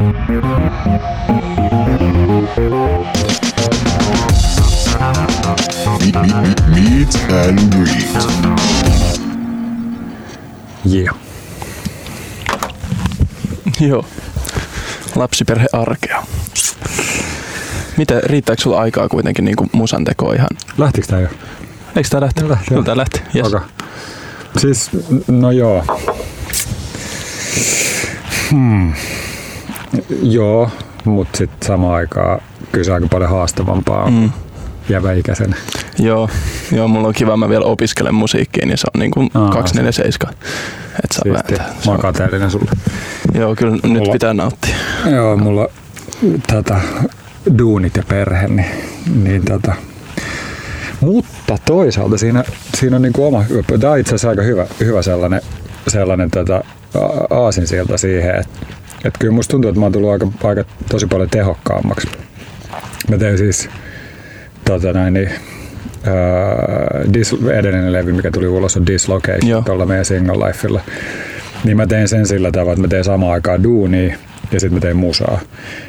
Meet and greet. Yeah. Joo. Lapsiperhe arkea. Miten, riittääkö sulla aikaa kuitenkin niin kuin musan tekoon ihan? Lähtikö tää jo? Eikö tää lähti? Lähti, Kyllä tää lähti. Yes. Okay. Siis, no joo. Hmm. Joo, mutta sitten samaan aikaan kyllä se aika paljon haastavampaa mm. jäväikäisen. Joo, joo, mulla on kiva, mä vielä opiskelen musiikkia, niin se on niin kuin Aa, 247. Et saa vääntää. Mä on- oon kateellinen sulle. Joo, kyllä nyt Mulla- pitää nauttia. Joo, mulla tätä duunit ja perhe, niin, niin tätä. Mutta toisaalta siinä, siinä on niinku oma hyvä. Tämä on itse asiassa aika hyvä, hyvä sellainen, sellainen tätä aasinsilta siihen, että et kyllä musta tuntuu, että mä oon tullut aika, aika tosi paljon tehokkaammaksi. Mä tein siis tota näin, niin, ää, dis, edellinen levy, mikä tuli ulos, on Dislocation Joo. tuolla meidän Single Lifella. Niin mä tein sen sillä tavalla, että mä tein samaan aikaan duunia ja sitten mä tein musaa.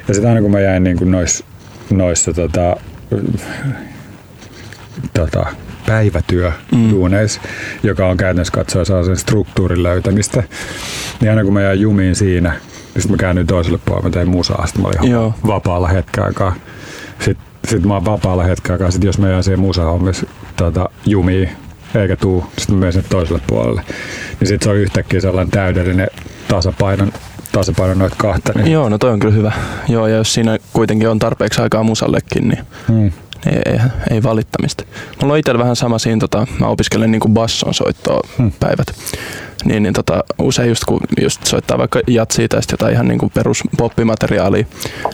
Ja sitten aina kun mä jäin niin kuin noissa, noissa tota, tota, päivätyö duuneissa, joka on käytännössä katsoen sen struktuurin löytämistä, niin aina kun mä jäin jumiin siinä, sitten mä käännyin toiselle puolelle, mä tein musaa, sitten mä olin ihan Joo. vapaalla hetken aikaa. Sitten sit mä oon vapaalla hetken aikaa, sit jos mä jään siihen musahommissa tota, jumiin, eikä tuu, sitten mä menen sinne toiselle puolelle. Niin sitten se on yhtäkkiä sellainen täydellinen tasapainon, tasapainon noita kahta. Niin, Joo, no toi on kyllä hyvä. Joo, ja jos siinä kuitenkin on tarpeeksi aikaa musallekin, niin mm, ei, ei, ei valittamista. Mulla on itsellä vähän sama siinä, tota, mä opiskelen niin kuin basson soittoa Hmm. päivät. Niin, niin tota, usein just kun just soittaa vaikka jatsia tai jotain ihan niin kuin perus poppimateriaalia,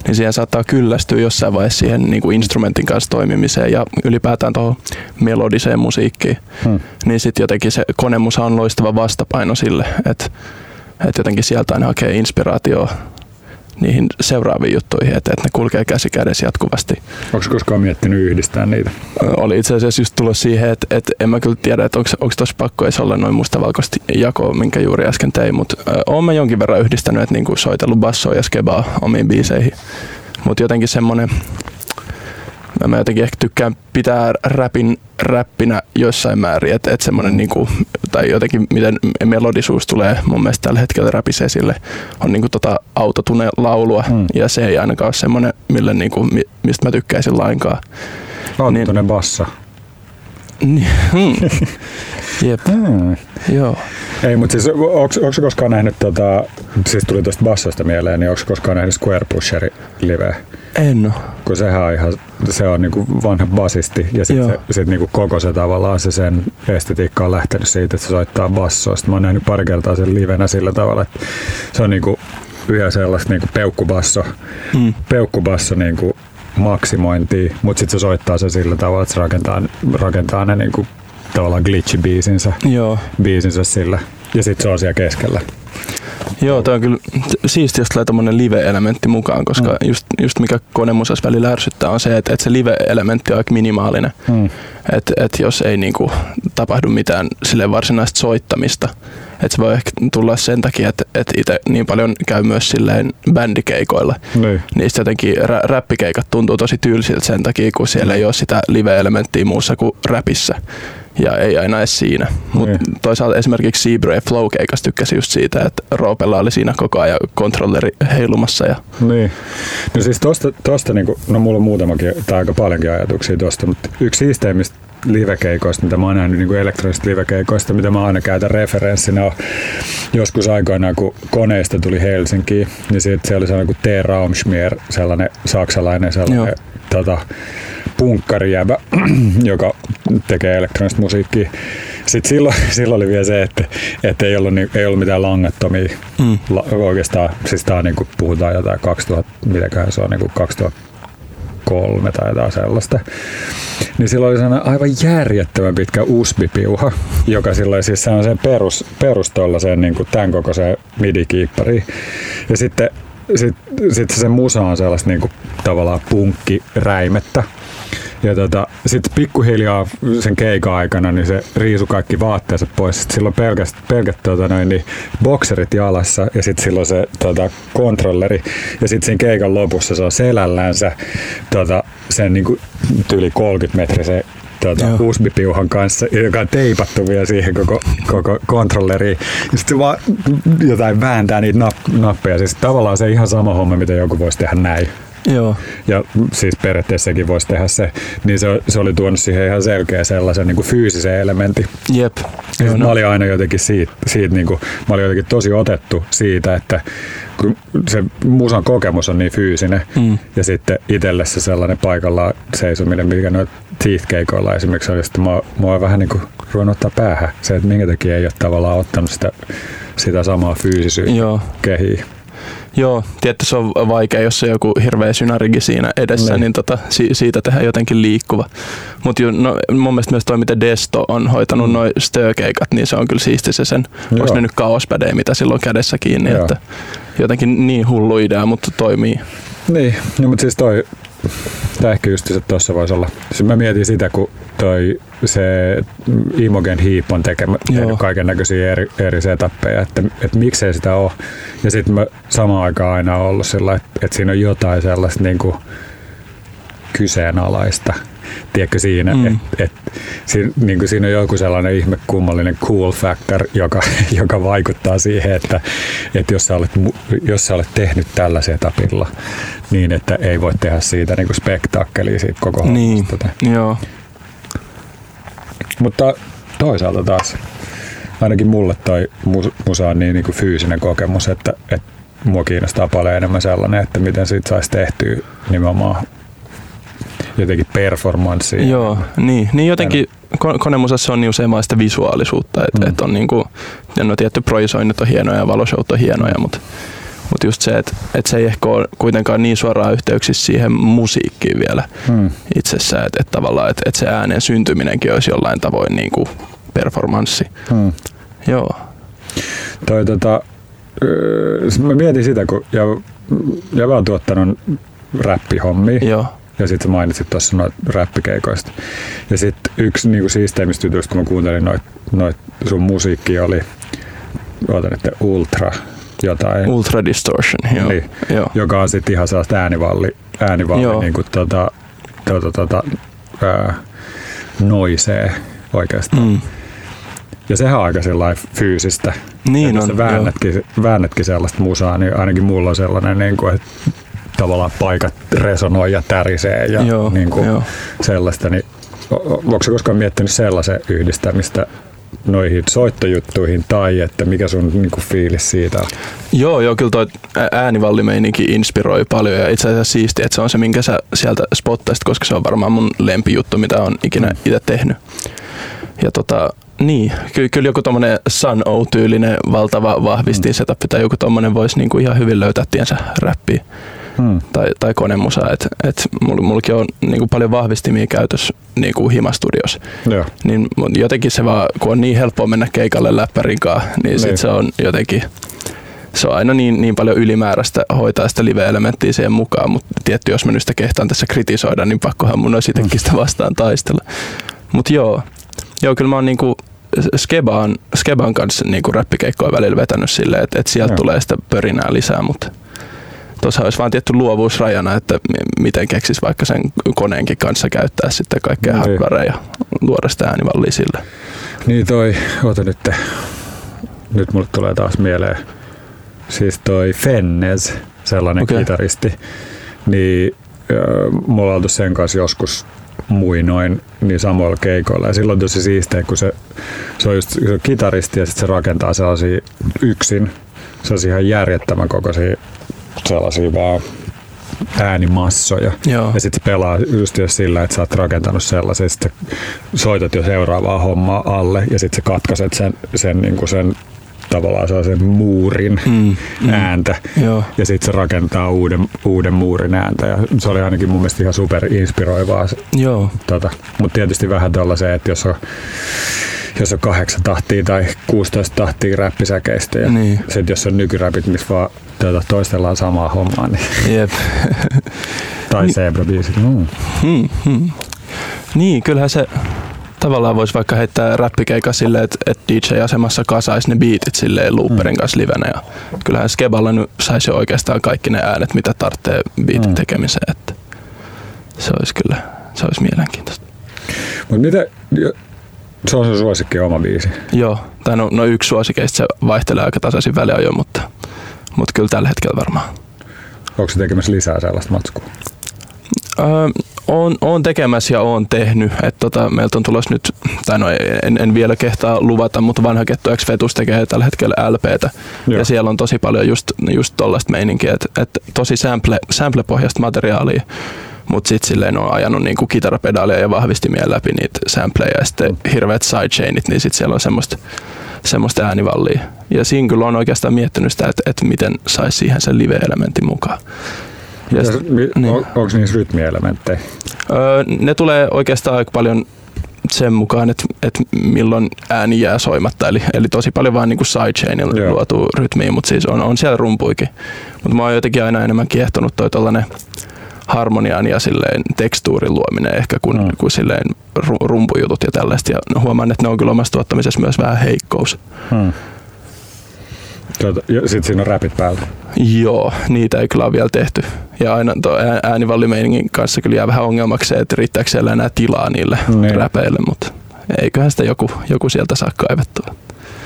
niin siihen saattaa kyllästyä jossain vaiheessa siihen niin kuin instrumentin kanssa toimimiseen ja ylipäätään tuohon melodiseen musiikkiin. mm. Niin sitten jotenkin se konemusa on loistava vastapaino sille, että että jotenkin sieltä aina hakee inspiraatioa niihin seuraaviin juttuihin, että, että ne kulkee käsi kädessä jatkuvasti. Onko koskaan miettinyt yhdistää niitä? Oli itse asiassa just tullut siihen, että, että en mä kyllä tiedä, että onko tuossa pakko edes olla noin mustavalkoista jakoa, minkä juuri äsken tein, mutta oon mä jonkin verran yhdistänyt, että niinku soitellut bassoa ja skebaa omiin biiseihin. Mutta jotenkin semmonen, mä jotenkin ehkä tykkään pitää räpin räppinä jossain määrin, että et semmoinen niinku, tai jotenkin miten melodisuus tulee mun mielestä tällä hetkellä räpissä esille, on niinku tota autotune laulua Mm. ja se ei ainakaan ole semmoinen, mille niinku, mi- mistä mä tykkäisin lainkaan. Autonen niin. bassa. Niin, hmm. Jep, Hmm. joo. Ei, mutta siis onko koskaan nähnyt, tota, siis tuli tuosta bassosta mieleen, niin onko koskaan nähnyt Square Pusherin live? En oo. Kun sehän on ihan, se on niinku vanha basisti ja sitten sit niinku koko se tavallaan se sen estetiikka on lähtenyt siitä, että se soittaa bassoista. Mä oon nähnyt pari kertaa sen livenä sillä tavalla, että se on niinku yhä sellaista niinku peukkubasso, Mm. peukkubasso niinku maksimointia, mutta sitten se soittaa se sillä tavalla, että se rakentaa, rakentaa ne niinku tavallaan glitch-biisinsä Joo. biisinsä sillä. Ja sitten se on siellä keskellä. Joo, toi on kyllä siistiä, jos tulee tommonen live-elementti mukaan, koska mm. just, just mikä konemusas välillä ärsyttää on se, että, että se live-elementti on aika minimaalinen. Mm. Että et jos ei niinku tapahdu mitään sille varsinaista soittamista, että se voi ehkä tulla sen takia, että, että itse niin paljon käy myös silleen bändikeikoilla. Niin. Niistä jotenkin rä- räppikeikat tuntuu tosi tylsiltä sen takia, kun siellä ei ole sitä live-elementtiä muussa kuin räpissä. Ja ei aina edes siinä. Mutta Niin. toisaalta esimerkiksi Seabre Flow-keikassa tykkäsin just siitä, että Roopella oli siinä koko ajan kontrolleri heilumassa. Ja, Niin. No siis tosta, tosta niinku, no mulla on muutamakin, tai aika paljonkin ajatuksia tosta, mutta yksi siisteimmistä livekeikoista, mitä mä oon nähnyt niin elektronisista livekeikoista, mitä mä aina käytän referenssinä, on joskus aikoinaan, kun koneista tuli Helsinkiin, niin siitä se oli sellainen kuin T. Raumschmier, sellainen saksalainen sellainen Joo. tota, punkkarijäbä, joka tekee elektronista musiikkia. Sitten silloin, silloin oli vielä se, että, että ei, ollut, niin- ei ollut mitään langattomia mm, La, oikeastaan, siis tää on niinku, puhutaan jotain 2000, mitäköhän se on, niinku 2003 tai jotain sellaista. Niin silloin oli sellainen aivan järjettömän pitkä USB-piuha, joka silloin siis se on sen perus, perus tollaiseen niinku tämän kokoiseen midi-kiippariin. Ja sitten sit, sit se musa on sellaista niinku tavallaan punkkiräimettä. Ja tota, sitten pikkuhiljaa sen keikan aikana niin se riisu kaikki vaatteensa pois. Sitten silloin pelkät, pelkät tota noin, niin bokserit jalassa ja sitten silloin se tota, kontrolleri. Ja sitten siinä keikan lopussa se on selällänsä tota, sen niin kuin, yli 30 metrisen tuota, USB-piuhan kanssa, joka on teipattu vielä siihen koko, koko kontrolleriin. Ja sitten vaan jotain vääntää niitä napp- nappeja. Siis tavallaan se ihan sama homma, mitä joku voisi tehdä näin. Joo. Ja siis periaatteessakin voisi tehdä se, niin se, se oli tuonut siihen ihan selkeä sellaisen niin kuin fyysisen elementin. Jep. Ja Joo, no. mä olin aina jotenkin siitä, siitä niin kuin, mä olin jotenkin tosi otettu siitä, että kun se musan kokemus on niin fyysinen mm. ja sitten itselle se sellainen paikallaan seisominen, mikä noita teeth-keikoilla esimerkiksi oli, sitten mua, mua vähän niin kuin ruvennut ottaa päähän se, että minkä takia ei ole tavallaan ottanut sitä, sitä samaa fyysisyyttä kehiin. Joo, tietty se on vaikea, jos on joku hirveä synärigi siinä edessä, niin, niin tota, si- siitä tehdään jotenkin liikkuva. Mutta no, mun mielestä myös toi, miten Desto on hoitanut mm. noin stöökeikat, niin se on kyllä siisti se sen, onko ne nyt kaospädejä, mitä silloin kädessä kiinni, Joo. että jotenkin niin hullu idea, mutta toimii. Niin, no, mutta siis toi, Tämä ehkä just se tuossa voisi olla. Siis mä mietin sitä, kun toi se Imogen Heap on tekemä, tehnyt kaiken näköisiä eri, eri setappeja, että, että miksei sitä ole. Ja sitten mä samaan aikaan aina ollut sillä, että, että siinä on jotain sellaista niin kuin kyseenalaista tiedätkö siinä, mm. että et, siinä, niin kuin siinä on joku sellainen ihme kummallinen cool factor, joka, joka vaikuttaa siihen, että, että jos, sä olet, jos sä olet tehnyt tällä setupilla, niin että ei voi tehdä siitä niin kuin spektaakkelia siitä koko niin. Joo. Mutta toisaalta taas, ainakin mulle toi musa on niin, niin kuin fyysinen kokemus, että, että mua kiinnostaa paljon enemmän sellainen, että miten siitä saisi tehtyä nimenomaan jotenkin performanssia. Joo, niin, niin jotenkin konemusassa on niin usein vaan sitä visuaalisuutta, että mm. et on niinku, no tietty projisoinnit on hienoja ja valoshowt on hienoja, mutta mutta just se, että, että se ei ehkä ole kuitenkaan niin suoraan yhteyksissä siihen musiikkiin vielä mm. itsessään, että, että tavallaan että, että se äänen syntyminenkin olisi jollain tavoin niin kuin performanssi. Mm. Joo. Toi, tota, mä mietin sitä, kun ja, ja olen tuottanut räppihommia. Joo. Ja sitten mainitsit tuossa noita räppikeikoista. Ja sitten yksi niinku siisteimmistä jutuista, kun mä kuuntelin noit, noit sun musiikki oli, ootan, että Ultra jotain. Ultra Distortion, joo. Niin, joo. Joka on sitten ihan sellaista äänivalli, äänivalli joo. niinku tota, tota, tota, ää, noisee oikeastaan. Mm. Ja sehän on aika sellainen fyysistä. Niin on, väännätkin, väännätkin sellaista musaa, niin ainakin mulla on sellainen, niin kuin, että paikat resonoi ja tärisee ja joo, niin kuin joo. sellaista. Niin, onko se koskaan miettinyt sellaisen yhdistämistä noihin soittojuttuihin tai että mikä sun niin kuin, fiilis siitä on? Joo, joo, kyllä toi äänivallimeininki inspiroi paljon ja itse asiassa siisti, että se on se, minkä sä sieltä spottaisit, koska se on varmaan mun lempijuttu, mitä on ikinä mm. itse tehnyt. Ja tota, niin, ky- kyllä joku tommonen Sun O-tyylinen valtava vahvisti mm. setup tai joku tommonen voisi niinku ihan hyvin löytää tiensä räppiin hmm. tai, tai konemusa. Et, et mulla, mullakin on niin kuin paljon vahvistimia käytössä niin kuin Himastudios. Joo. Niin jotenkin se vaan, kun on niin helppoa mennä keikalle läppärin kanssa, niin sit niin. se on jotenkin se on aina niin, niin paljon ylimääräistä hoitaa sitä live-elementtiä siihen mukaan, mutta tietty, jos mä nyt sitä kehtaan tässä kritisoida, niin pakkohan mun olisi itsekin sitä vastaan taistella. Mutta joo, joo, kyllä mä oon niinku Skebaan, Skebaan kanssa niinku räppikeikkoa välillä vetänyt silleen, että et sieltä tulee sitä pörinää lisää, mutta tuossa olisi vain tietty luovuus rajana, että miten keksis vaikka sen koneenkin kanssa käyttää sitten kaikkea niin. hardwarea ja luoda sitä äänivallia sille. Niin toi, oota nyt, nyt mulle tulee taas mieleen, siis toi Fennez, sellainen okay. kitaristi, niin mulla on oltu sen kanssa joskus muinoin niin samoilla keikoilla. Ja silloin tosi siistiä, kun se, se on just se on kitaristi ja sitten se rakentaa sellaisia yksin, se on ihan järjettömän kokoisia sellaisia vaan äänimassoja. Joo. Ja sitten pelaa just jos sillä, että sä oot rakentanut sellaisen, sitten soitat jo seuraavaa hommaa alle ja sitten sä katkaiset sen, sen, niin kuin sen tavallaan sen muurin mm, mm, ääntä joo. ja sitten se rakentaa uuden, uuden muurin ääntä ja se oli ainakin mun mielestä ihan super inspiroivaa. Joo. Tota, Mutta tietysti vähän se, että jos on jos on kahdeksan tahtia tai 16 tahtia räppisäkeistä ja niin. sit jos on nykyräpit, missä vaan tuota, toistellaan samaa hommaa. Niin Jep. tai niin. Zebra-biisit. Mm. Hmm, hmm. Niin, kyllähän se tavallaan voisi vaikka heittää räppikeikka silleen, että, että DJ-asemassa kasaisi ne beatit silleen looperin mm. kanssa livenä. Ja kyllähän Skeballa nyt saisi oikeastaan kaikki ne äänet, mitä tarvitsee beatin mm. tekemiseen. Että se olisi kyllä se olisi mielenkiintoista. Mutta mitä, se on sun suosikki oma biisi? Joo, tai no, no yksi suosikeista, se vaihtelee aika tasaisin väliajoin, mutta, mutta kyllä tällä hetkellä varmaan. Onko se tekemässä lisää sellaista matskua? Öö, on, on tekemässä ja on tehnyt. että tota, meiltä on tulossa nyt, tai no en, en vielä kehtaa luvata, mutta vanha kettu X Fetus tekee tällä hetkellä LPtä. Joo. Ja siellä on tosi paljon just, just tollaista meininkiä, että et tosi sample, sample-pohjaista materiaalia mutta sitten silleen on ajanut niinku kitarapedaalia ja vahvistimia läpi niitä sampleja ja sitten mm. hirveät sidechainit, niin sitten siellä on semmoista semmoista äänivallia. Ja siinä kyllä on oikeastaan miettinyt sitä, että, että miten saisi siihen sen live-elementin mukaan. Ja sit, mi, niin. on, onko niissä rytmielementtejä? Öö, ne tulee oikeastaan aika paljon sen mukaan, että, että milloin ääni jää soimatta. Eli, eli tosi paljon vaan niin sidechainilla luotu rytmiä, mutta siis on, on siellä rumpuikin. Mutta mä oon jotenkin aina enemmän kiehtonut toi tollanen harmonian ja silleen tekstuurin luominen ehkä kuin, mm. kuin silleen rumpujutut ja tällaista. Ja huomaan, että ne on kyllä omassa tuottamisessa myös vähän heikkous. Mm. Tuota, Sitten siinä on räpit päällä. Joo, niitä ei kyllä ole vielä tehty. Ja aina tuo äänivallimeiningin kanssa kyllä jää vähän ongelmaksi se, että riittääkö siellä enää tilaa niille niin. räpeille, mutta eiköhän sitä joku, joku sieltä saa kaivettua.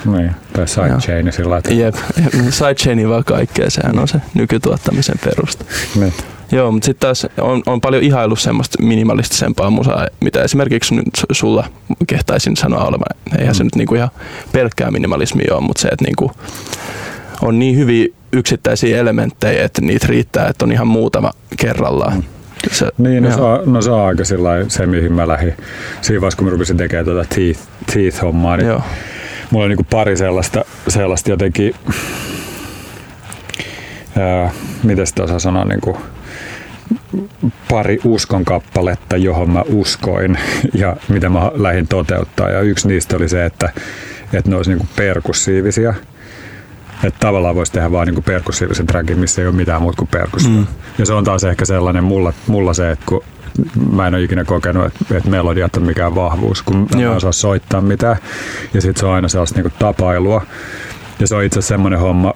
Niin, tai sidechain sillä lailla. Jep, sidechaini vaan kaikkea, sehän on se nykytuottamisen perusta. Niin. Joo, mutta sitten taas on, on paljon ihailu semmoista minimalistisempaa musaa, mitä esimerkiksi nyt sulla kehtaisin sanoa olevan. Eihän mm. se nyt niinku ihan pelkkää minimalismia ole, mutta se, että niinku on niin hyviä yksittäisiä elementtejä, että niitä riittää, että on ihan muutama kerrallaan. Mm. Se, niin, no se, on, no se on aika se, mihin mä lähdin. Siinä vaiheessa, kun mä rupesin tekemään tuota teeth, teeth-hommaa, niin Joo. mulla on niin pari sellaista, sellaista jotenkin, ää, miten sitä osaa sanoa, niin kuin, pari uskon kappaletta, johon mä uskoin ja mitä mä lähdin toteuttaa. Ja yksi niistä oli se, että, että ne olisi niin perkussiivisia. Että tavallaan voisi tehdä vaan niin perkussiivisen trackin, missä ei ole mitään muuta kuin perkussio. Mm. Ja se on taas ehkä sellainen mulla, mulla se, että kun mä en ole ikinä kokenut, että, että melodiat on mikään vahvuus, kun mä en osaa soittaa mitään. Ja sitten se on aina sellaista niin tapailua. Ja se on itse asiassa semmoinen homma,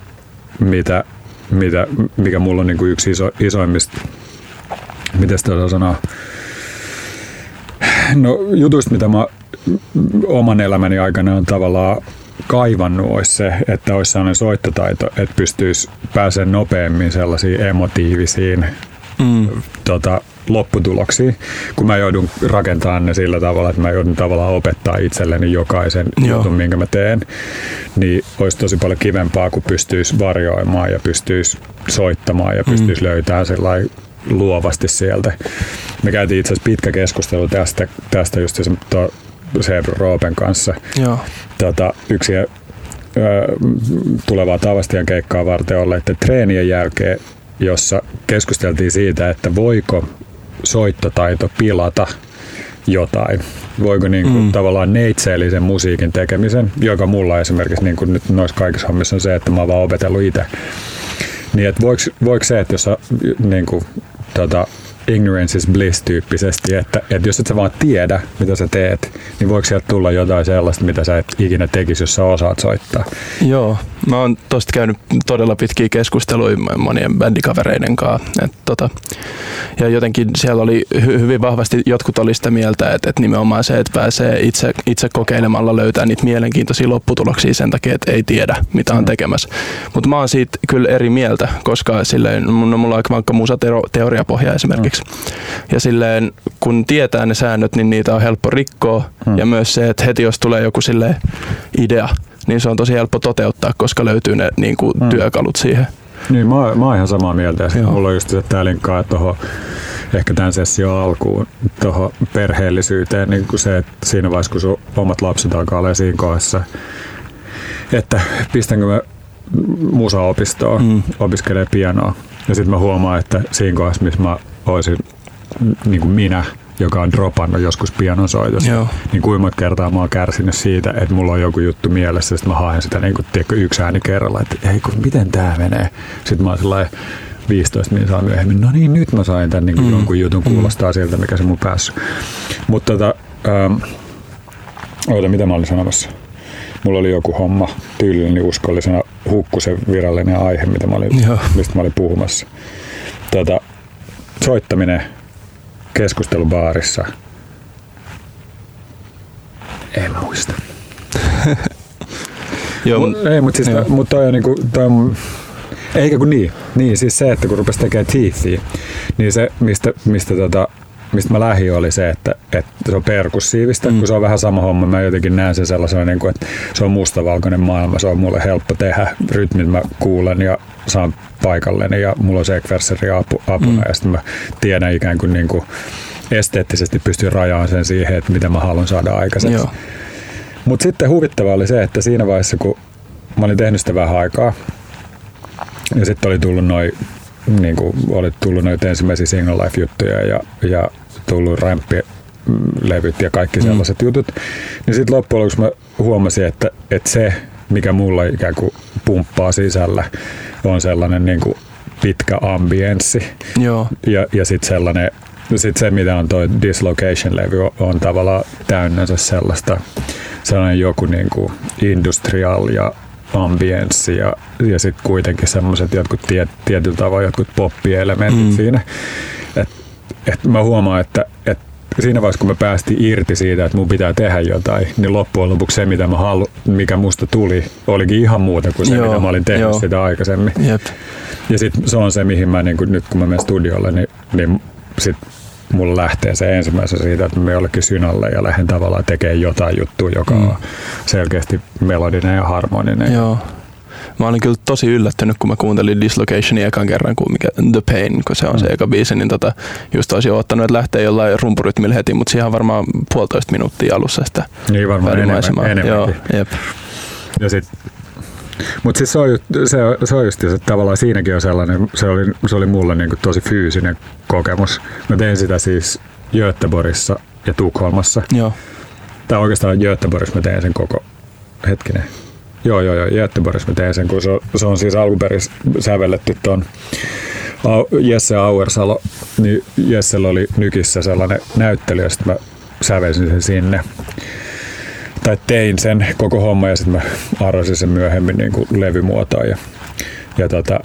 mitä, mitä, mikä mulla on niin kuin yksi iso, isoimmista miten sitä sanoa, no jutuista, mitä mä oman elämäni aikana on tavallaan kaivannut, olisi se, että olisi sellainen soittotaito, että pystyisi pääsemään nopeammin sellaisiin emotiivisiin mm. tota, lopputuloksiin, kun mä joudun rakentamaan ne sillä tavalla, että mä joudun tavallaan opettaa itselleni jokaisen Joo. jutun, minkä mä teen, niin olisi tosi paljon kivempaa, kun pystyisi varjoimaan ja pystyisi soittamaan ja pystyisi mm. löytämään sellainen luovasti sieltä. Me käytiin itse asiassa pitkä keskustelu tästä, tästä just se, Roopen kanssa. Joo. Tota, yksi ö, tulevaa Tavastian keikkaa varten olleiden treenien jälkeen, jossa keskusteltiin siitä, että voiko soittotaito pilata jotain. Voiko niin kuin, mm. tavallaan neitseellisen musiikin tekemisen, joka mulla esimerkiksi niin kuin nyt noissa kaikissa hommissa on se, että mä oon vaan opetellut itse. Niin, että voiko, voiko se, että jos sä, niin kuin, tota, ignorance is bliss tyyppisesti, että, että jos et sä vaan tiedä, mitä sä teet, niin voiko sieltä tulla jotain sellaista, mitä sä et ikinä tekisi, jos sä osaat soittaa? Joo, mä oon tosta käynyt todella pitkiä keskusteluja monien bändikavereiden kanssa. Et, tota, ja jotenkin siellä oli hy- hyvin vahvasti, jotkut oli sitä mieltä, että, että nimenomaan se, että pääsee itse, itse kokeilemalla löytää niitä mielenkiintoisia lopputuloksia sen takia, että ei tiedä, mitä on mm. tekemässä. Mutta mä oon siitä kyllä eri mieltä, koska silleen, no, mulla on vaikka musateoriapohja esimerkiksi. Mm. Ja silleen, kun tietää ne säännöt, niin niitä on helppo rikkoa. Mm. Ja myös se, että heti jos tulee joku sille idea, niin se on tosi helppo toteuttaa, koska löytyy ne niin kuin, mm. työkalut siihen. Niin, mä, mä oon ihan samaa mieltä. Ja mulla on just se, tää linkkaa tuohon ehkä tämän session alkuun tuohon perheellisyyteen, niin kuin se, että siinä vaiheessa, kun sun omat lapset alkaa olla siinä kohdassa, että pistänkö mä musaopistoon, mm. opiskelee pianoa. Ja sitten mä huomaan, että siinä kohdassa, missä mä olisin niin kuin minä, joka on dropannut joskus pianosoitossa, Joo. niin kuinka monta kertaa mä oon kärsinyt siitä, että mulla on joku juttu mielessä, sitten mä haen sitä niin kuin, tiedätkö, yksi ääni kerralla, että ei kun, miten tää menee. Sitten mä oon sellainen, 15 minuuttia myöhemmin, no niin, nyt mä sain tämän niin kuin mm. jonkun jutun, kuulostaa mm. siltä, mikä se mun päässä. Mutta tota, ähm, oota, mitä mä olin sanomassa? Mulla oli joku homma tyylilleni uskollisena hukkusen virallinen aihe, mitä mä olin, mistä mä olin puhumassa. Tota, soittaminen keskustelubaarissa. En muista. Joo, Mut, ei, mutta siis mut toi on niinku, toi on, eikä kun niin. Niin, siis se, että kun rupesi tekemään teethia, niin se, mistä, mistä tota, mistä mä lähdin oli se, että, että se on perkussiivista, mm. kun se on vähän sama homma. Mä jotenkin näen sen sellaisena, niin kuin, että se on mustavalkoinen maailma, se on mulle helppo tehdä. Rytmit mä kuulen ja saan paikalleni ja mulla on se apu, apuna mm. ja sitten mä tiedän ikään kuin, niin kuin esteettisesti pystyn rajaan sen siihen, että mitä mä haluan saada aikaiseksi. Mutta sitten huvittavaa oli se, että siinä vaiheessa, kun mä olin tehnyt sitä vähän aikaa, ja sitten oli tullut noin niin kuin oli tullut noita ensimmäisiä single life-juttuja ja, ja tullut rämppilevyt ja kaikki sellaiset mm. jutut, niin sitten loppujen lopuksi mä huomasin, että, että se, mikä mulla ikään kuin pumppaa sisällä, on sellainen niin kuin pitkä ambienssi. Joo. Ja, ja sitten sellainen sit se, mitä on tuo Dislocation-levy, on tavallaan täynnänsä sellaista, sellainen joku niin kuin industrial ja ambienssi ja, ja sitten kuitenkin semmoiset jotkut tiet, tietyllä tavalla jotkut poppielementit mm. siinä. Et, et mä huomaan, että et siinä vaiheessa, kun me päästiin irti siitä, että mun pitää tehdä jotain, niin loppujen lopuksi se, mitä mä halu, mikä musta tuli, olikin ihan muuta kuin se, joo, mitä mä olin tehnyt joo. sitä aikaisemmin. Jep. Ja sitten se on se, mihin mä niin kun, nyt kun mä menen studiolle, niin, niin sit mulla lähtee se ensimmäisen siitä, että me jollekin synalle ja lähden tavallaan tekemään jotain juttua, joka mm. on selkeästi melodinen ja harmoninen. Joo. Mä olin kyllä tosi yllättynyt, kun mä kuuntelin Dislocationia ekan kerran, kun mikä The Pain, kun se on mm. se eka biisi, niin tota, just olisin ottanut, että lähtee jollain rumpurytmillä heti, mutta siihen on varmaan puolitoista minuuttia alussa sitä Niin varmaan enemmän, enemmän. Joo, jep. Ja sit mutta siis se on, se, se on just se, että tavallaan siinäkin on sellainen, se oli, se oli mulle niin tosi fyysinen kokemus. Mä tein sitä siis Göteborgissa ja Tukholmassa. Joo. Tai oikeastaan Göteborgissa mä tein sen koko hetkinen. Joo, joo, joo, Göteborgissa mä tein sen, kun se on, se on siis alkuperin sävelletty tuon Jesse Auersalo, niin Jessellä oli Nykissä sellainen näyttely ja sitten mä sävelsin sen sinne tai tein sen koko homma ja sitten mä arvosin sen myöhemmin niin kuin levymuotoon. Ja, ja tota,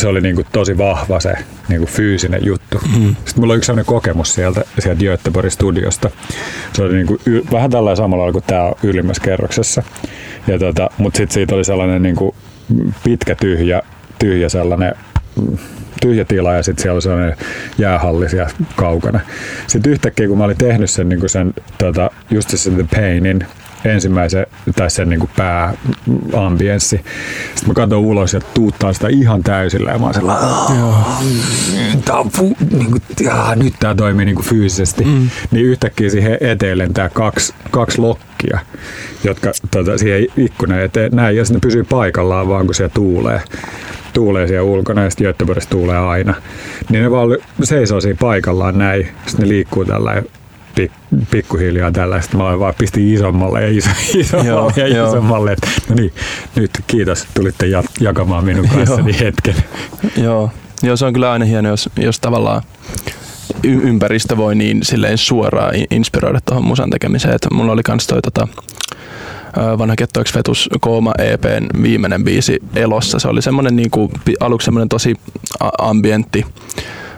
se oli niin kuin tosi vahva se niin kuin fyysinen juttu. Mm. Sitten mulla oli yksi sellainen kokemus sieltä, sieltä Göteborgin studiosta. Se oli niin kuin y- vähän tällä samalla kuin tämä ylimmässä kerroksessa. Ja tota, Mutta sitten siitä oli sellainen niin kuin pitkä tyhjä, tyhjä sellainen tyhjä tila ja sitten siellä oli sellainen jäähalli siellä kaukana. Sitten yhtäkkiä kun mä olin tehnyt sen, niin sen tota, just sen The Painin, ensimmäisen, tai sen niin pääambienssi. Sitten mä katson ulos ja tuuttaan sitä ihan täysillä ja mä oon sellainen, tää on fu, niin kuin, jaa, nyt tää toimii niin kuin fyysisesti. Mm. Niin yhtäkkiä siihen eteen lentää kaksi, kaksi lokkia, jotka tota, siihen ikkunan eteen näin, ja sitten ne pysyy paikallaan vaan kun se tuulee tuulee siellä ulkona ja sitten Göteborgissa tuulee aina. Niin ne vaan seisoo siinä paikallaan näin, sitten ne liikkuu tällä pik, pikkuhiljaa tällä. Sitten mä vaan pistin isommalle ja iso, isommalle joo, ja joo. isommalle. No niin, nyt kiitos, tulitte jakamaan minun kanssani hetken. Joo. joo, se on kyllä aina hieno, jos, jos tavallaan ympäristö voi niin silleen suoraan inspiroida tuohon musan tekemiseen. Että mulla oli kans toi tota, vanha Kettoiksi Vetus Kooma EPn viimeinen biisi Elossa. Se oli semmoinen niin kuin, aluksi semmoinen tosi ambientti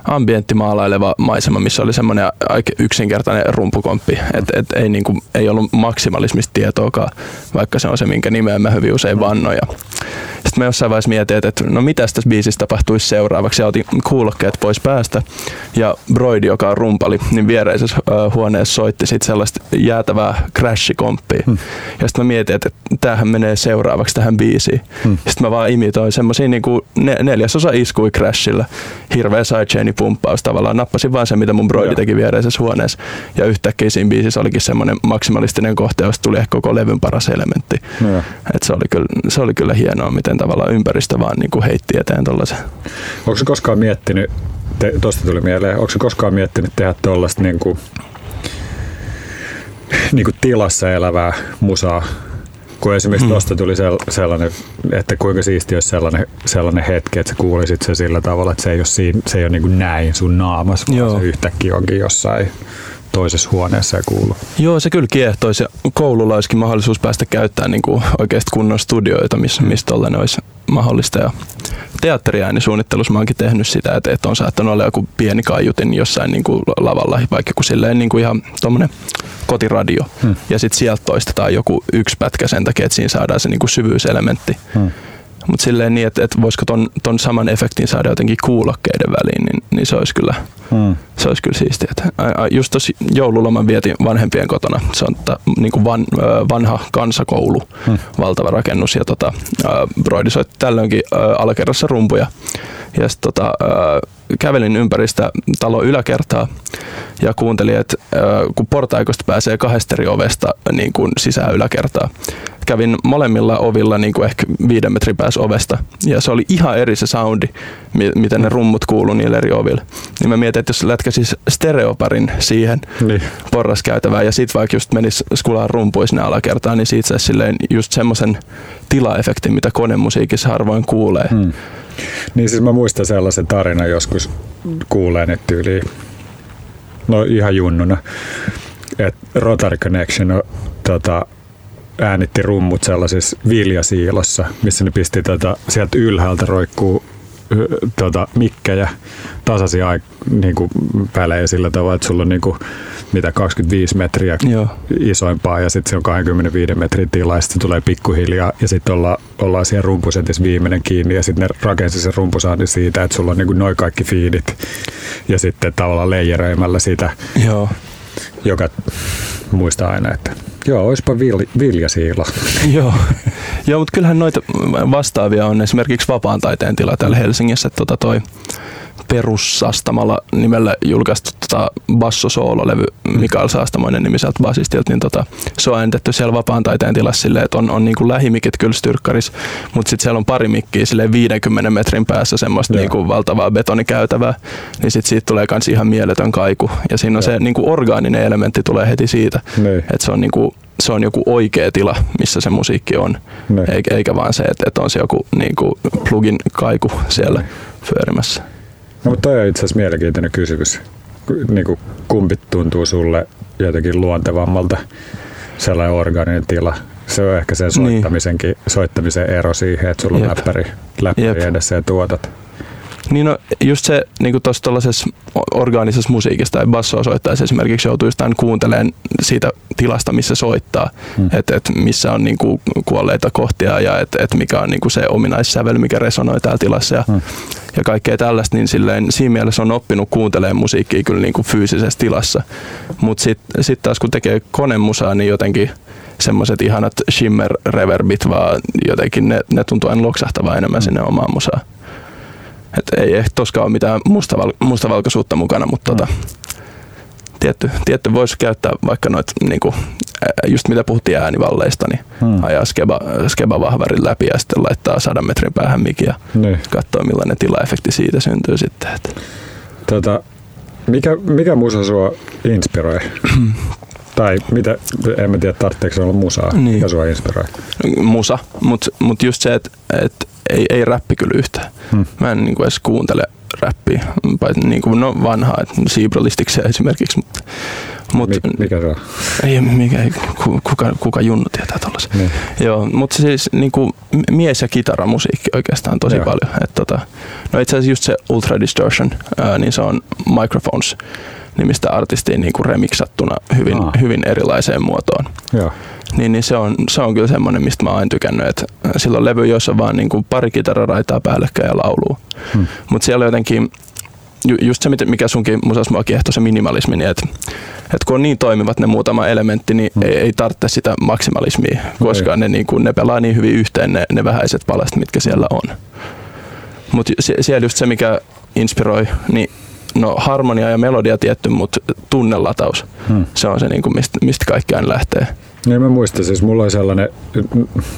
ambientti maalaileva maisema, missä oli semmoinen aika yksinkertainen rumpukomppi. Et, et ei, niinku, ei ollut maksimalismista tietoakaan, vaikka se on se, minkä nimeä mä hyvin usein vannoja. Sitten mä jossain vaiheessa mietin, että no mitä tässä biisissä tapahtuisi seuraavaksi ja otin kuulokkeet pois päästä. Ja Broidi, joka on rumpali, niin viereisessä huoneessa soitti sitten sellaista jäätävää crashikomppia. Hmm. Ja sitten mä mietin, että tämähän menee seuraavaksi tähän biisiin. Hmm. Sitten mä vaan imitoin semmoisia niinku ne, neljäsosa iskui crashilla. Hirveä sidechaini pumppaus tavallaan. Nappasin vaan se, mitä mun Broidi teki viereisessä huoneessa. Ja yhtäkkiä siinä biisissä olikin semmoinen maksimalistinen kohta, josta tuli ehkä koko levyn paras elementti. Et se, oli kyllä, se oli kyllä hienoa, miten tavallaan ympäristö vaan niin kuin heitti eteen tuollaisen. Onko se koskaan miettinyt, tuosta tuli mieleen, onko se koskaan miettinyt tehdä tuollaista niin kuin, niin kuin tilassa elävää musaa kun esimerkiksi hmm. tuosta tuli sellainen, että kuinka siisti olisi sellainen, sellainen hetki, että sä kuulisit se sillä tavalla, että se ei ole, siinä, se ei ole niin kuin näin sun naamassa, vaan Joo. se yhtäkkiä onkin jossain toisessa huoneessa ja kuulu. Joo, se kyllä kiehtoisi. Koululla olisikin mahdollisuus päästä käyttämään niin kuin oikeasti kunnon studioita, missä, mistä tollainen olisi mahdollista. Ja teatteriäänisuunnittelussa mä oonkin tehnyt sitä, että, että on saattanut olla joku pieni kaiutin jossain niin kuin lavalla, vaikka kun silleen niin kuin ihan tommonen kotiradio. Hmm. Ja sitten sieltä toistetaan joku yksi pätkä sen takia, että siinä saadaan se niin kuin syvyyselementti. Hmm. Mutta silleen niin, että, että voisiko ton, ton saman efektin saada jotenkin kuulokkeiden väliin, niin, niin se olisi kyllä, hmm. se olisi kyllä siistiä. Just tuossa joululoman vietin vanhempien kotona. Se on ta, niin kuin van, vanha kansakoulu, hmm. valtava rakennus. Ja tota, Broidi soitti tällöinkin alakerrassa rumpuja. Ja sit, tota, kävelin ympäristä talon yläkertaa ja kuuntelin, että kun portaikosta pääsee kahdesta eri ovesta niin kuin sisään yläkertaa, kävin molemmilla ovilla niin kuin ehkä viiden metrin päässä ovesta. Ja se oli ihan eri se soundi, miten ne rummut kuuluu niille eri oville. Niin mä mietin, että jos lätkäsis stereoparin siihen niin. porraskäytävään ja sit vaikka just menis skulaan rumpuin sinne alakertaan, niin siitä saisi silleen just semmoisen tilaefektin, mitä konemusiikissa harvoin kuulee. Hmm. Niin siis mä muistan sellaisen tarinan joskus kuuleen, että tyyli, no ihan junnuna, että Rotary Connection on tota, äänitti rummut sellaisessa viljasiilossa, missä ne pisti tota, sieltä ylhäältä roikkuu tota, mikkejä tasaisia niin kuin, välejä sillä tavalla, että sulla on niin kuin, mitä 25 metriä Joo. isoimpaa ja sitten se on 25 metrin tila ja sitten tulee pikkuhiljaa ja sitten olla, ollaan siellä rumpusetissä viimeinen kiinni ja sitten ne rakensi sen rumpusaannin siitä, että sulla on niin kuin, noin kaikki fiidit ja sitten tavallaan leijeröimällä sitä, Joo. joka muistaa aina, että Joo, olisipa vil, viljasiila. Joo. Joo, mutta kyllähän noita vastaavia on esimerkiksi vapaan taiteen tila täällä Helsingissä. Tota toi perussastamalla nimellä julkaistu tota basso-soololevy Mikael Saastamoinen nimiseltä basistilta, niin tota, se on äänitetty siellä vapaan taiteen tilassa silleen, että on, on niin kuin lähimikit kyllä styrkkaris, mutta sitten siellä on pari mikkiä silleen 50 metrin päässä semmoista niin kuin valtavaa betonikäytävää, niin sitten siitä tulee myös ihan mieletön kaiku. Ja siinä on Joo. se niin kuin orgaaninen elementti tulee heti siitä, niin. että se on niin kuin se on joku oikea tila, missä se musiikki on, ne. eikä, eikä vaan se, että, että on se joku niin kuin plugin kaiku siellä ne. pyörimässä. No, mutta toi on itse asiassa mielenkiintoinen kysymys. Niin kuin kumpi tuntuu sulle jotenkin luontevammalta sellainen organinen tila? Se on ehkä sen niin. soittamisenkin, niin. soittamisen ero siihen, että sulla on Jep. läppäri, läppäri edessä ja tuotat. Niin no, just se niin tuossa tuollaisessa orgaanisessa musiikissa tai bassoa soittaessa esimerkiksi joutuu just kuuntelemaan siitä tilasta, missä soittaa, hmm. että et missä on niin kuin kuolleita kohtia ja että et mikä on niin kuin se ominaissävel, mikä resonoi täällä tilassa ja, hmm. ja kaikkea tällaista, niin silleen, siinä mielessä on oppinut kuuntelemaan musiikkia kyllä niin kuin fyysisessä tilassa. Mutta sitten sit taas kun tekee konemusaa, niin jotenkin semmoiset ihanat shimmer-reverbit, vaan jotenkin ne, ne tuntuu aina loksahtavaa enemmän hmm. sinne omaan musaan. Et ei ehkä toskaan ole mitään mustaval- mustavalkoisuutta mukana, mutta tota, tietty, tietty voisi käyttää vaikka noita, niinku, just mitä puhuttiin äänivalleista, niin hmm. ajaa skeba, skeba vahvarin läpi ja sitten laittaa sadan metrin päähän mikin ja niin. katsoa millainen tilaefekti siitä syntyy sitten. Tota, mikä, mikä musa sua inspiroi? tai mitä, en mä tiedä, tarvitseeko olla musaa niin. ja sua inspiroi? Musa, mutta mut just se, että et ei, ei räppi kyllä yhtään. Hmm. Mä en niin kuin edes kuuntele räppiä, paitsi niin kuin, no vanhaa, että esimerkiksi. Mutta, mut, mikä se on? Ei, mikä, kuka, kuka junnu tietää tuollaisen. Niin. Joo, mutta siis niin kuin, mies- ja kitaramusiikki oikeastaan tosi Joo. paljon. Et, tota, no itse asiassa just se Ultra Distortion, ää, niin se on Microphones nimistä artistiin niin kuin remiksattuna hyvin, hyvin erilaiseen muotoon. Joo niin, niin se, on, se on kyllä semmoinen, mistä mä oon aina tykännyt, että silloin levy, jossa on vaan niin kuin pari kitararaitaa päällekkäin ja lauluu. Hmm. Mutta siellä jotenkin, ju, just se mikä sunkin musas mua kiehtoi, se minimalismi, niin että et kun on niin toimivat ne muutama elementti, niin hmm. ei, ei tarvitse sitä maksimalismia, koska ne, niin kuin, ne pelaa niin hyvin yhteen ne, ne vähäiset palastot, mitkä siellä on. Mutta siellä just se, mikä inspiroi, niin no harmonia ja melodia tietty, mutta tunnelataus, hmm. se on se, niin kuin mistä, mistä kaikki aina lähtee. Niin mä muistan, siis mulla oli sellainen,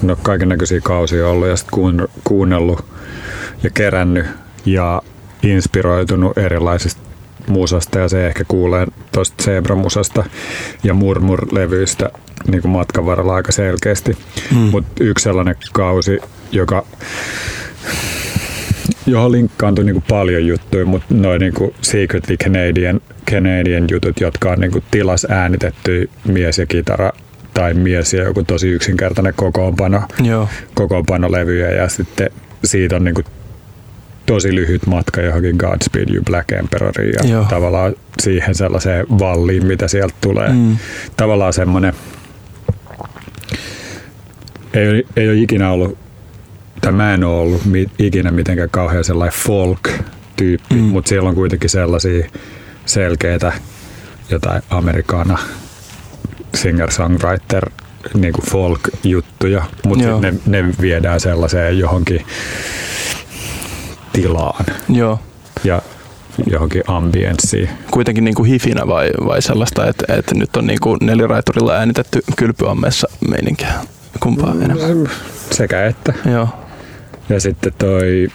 no kaiken näköisiä kausia ollut ja sitten kuunnellut ja kerännyt ja inspiroitunut erilaisista musasta ja se ehkä kuulee tuosta Zebra-musasta ja Murmur-levyistä niin kuin matkan varrella aika selkeästi. Mm. Mutta yksi sellainen kausi, joka johon linkkaantui niin kuin paljon juttuja, mutta noin niin kuin Secretly Canadian, Canadian jutut, jotka on niin kuin tilas äänitetty mies ja kitara tai mies ja joku tosi yksinkertainen kokoonpano, Joo. kokoonpanolevyjä ja sitten siitä on niin kuin tosi lyhyt matka johonkin Godspeed You Black Emperoriin ja Joo. tavallaan siihen sellaiseen valliin, mitä sieltä tulee. Mm. Tavallaan semmoinen, ei, ei ole ikinä ollut, tai mä en ole ollut ikinä mitenkään kauhean sellainen folk-tyyppi, Mm. mm. mutta siellä on kuitenkin sellaisia selkeitä jotain amerikana singer-songwriter niinku folk-juttuja, mutta ne, ne viedään sellaiseen johonkin tilaan Joo. ja johonkin ambienssiin. Kuitenkin niin kuin hifinä vai, vai sellaista, että, että nyt on niin kuin neliraiturilla äänitetty kylpyammeessa meininkiä. Kumpaa enemmän? Sekä että. Joo. Ja sitten toi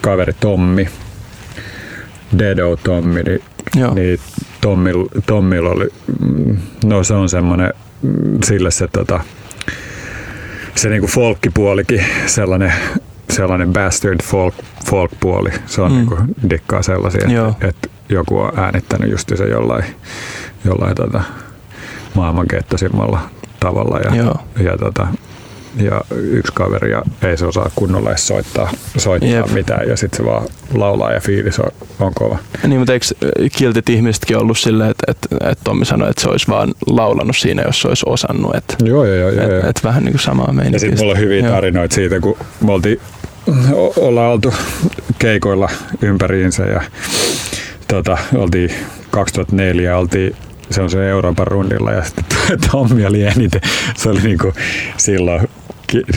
kaveri Tommi, Dedo Tommi, niin, Joo. niin Tommil, Tommilla oli, mm, no se on semmonen, mm, sille se tota, se niinku folkkipuolikin, sellainen, sellainen bastard folk, folk-puoli, se on Mm. niinku, dikkaa sellaisia, että et joku on äänittänyt just se jollain, jollain tota, maailman kettosimmalla tavalla ja, Joo. ja tota, ja yksi kaveri ja ei se osaa kunnolla edes soittaa, soittaa Jep. mitään ja sitten se vaan laulaa ja fiilis on, on kova. Niin, mutta eikö kiltit ihmisetkin ollut silleen, että, että, että Tommi sanoi, että se olisi vaan laulanut siinä, jos se olisi osannut. Että, Joo, joo, joo. joo, että, joo. että vähän niin kuin samaa Ja meininkiä. sitten mulla on hyviä Joo. tarinoita siitä, kun me oltiin, o- ollaan oltu keikoilla ympäriinsä ja tota, oltiin 2004 oltiin se on se Euroopan rundilla ja sitten Tommi oli eniten, se oli niinku silloin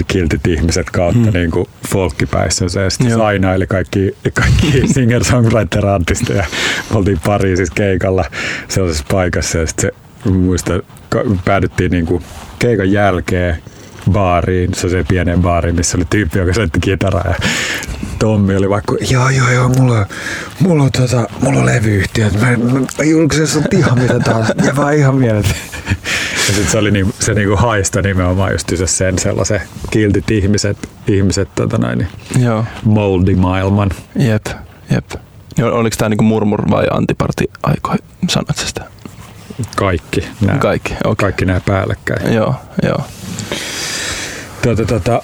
kiltit ihmiset kautta Hmm. hmm. niinku folkkipäissänsä ja sitten Joo. sainaili kaikki, kaikki singer-songwriter-artisteja. Me oltiin Pariisissa keikalla sellaisessa paikassa ja sitten se, muistan, ka- päädyttiin niinku keikan jälkeen baariin, se se pienen baariin, missä oli tyyppi, joka soitti kitaraa ja Tommi oli vaikka, joo joo joo, mulla mulla on, tota, mulla on levyyhtiö, mä, mä julkaisen sut ihan mitä tahansa, ja vaan ihan mielet. Ja sit se oli niin, se niinku haista nimenomaan just se sen sellaisen kiltit ihmiset, ihmiset tota noin, niin Joo, moldi maailman. jep, jep. Joo, oliko tämä niinku murmur vai antiparti aikoihin? Sanoit sä sitä? Kaikki nämä, Kaikki, okei. kaikki nämä päällekkäin. Joo, joo. Tota,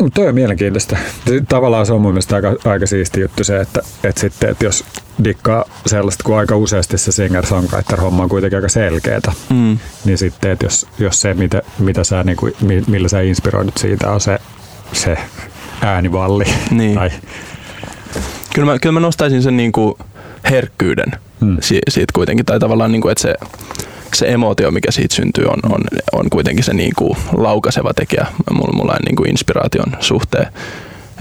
Mut toi on mielenkiintoista. Tavallaan se on mun mielestä aika, aika siisti juttu se, että, että, sitten, että jos dikkaa sellaista, kun aika useasti se singer-songwriter-homma on kuitenkin aika selkeätä, Mm. niin sitten, että jos, jos se, mitä, mitä sä, niin kuin, millä sä inspiroidut siitä, on se, se äänivalli. Niin. Tai, Kyllä mä, kyllä mä nostaisin sen niinku herkkyyden mm. si- siitä kuitenkin, tai tavallaan niinku, että se, se emootio, mikä siitä syntyy, on, on, on kuitenkin se niinku laukaiseva tekijä mulla, mulla niinku inspiraation suhteen.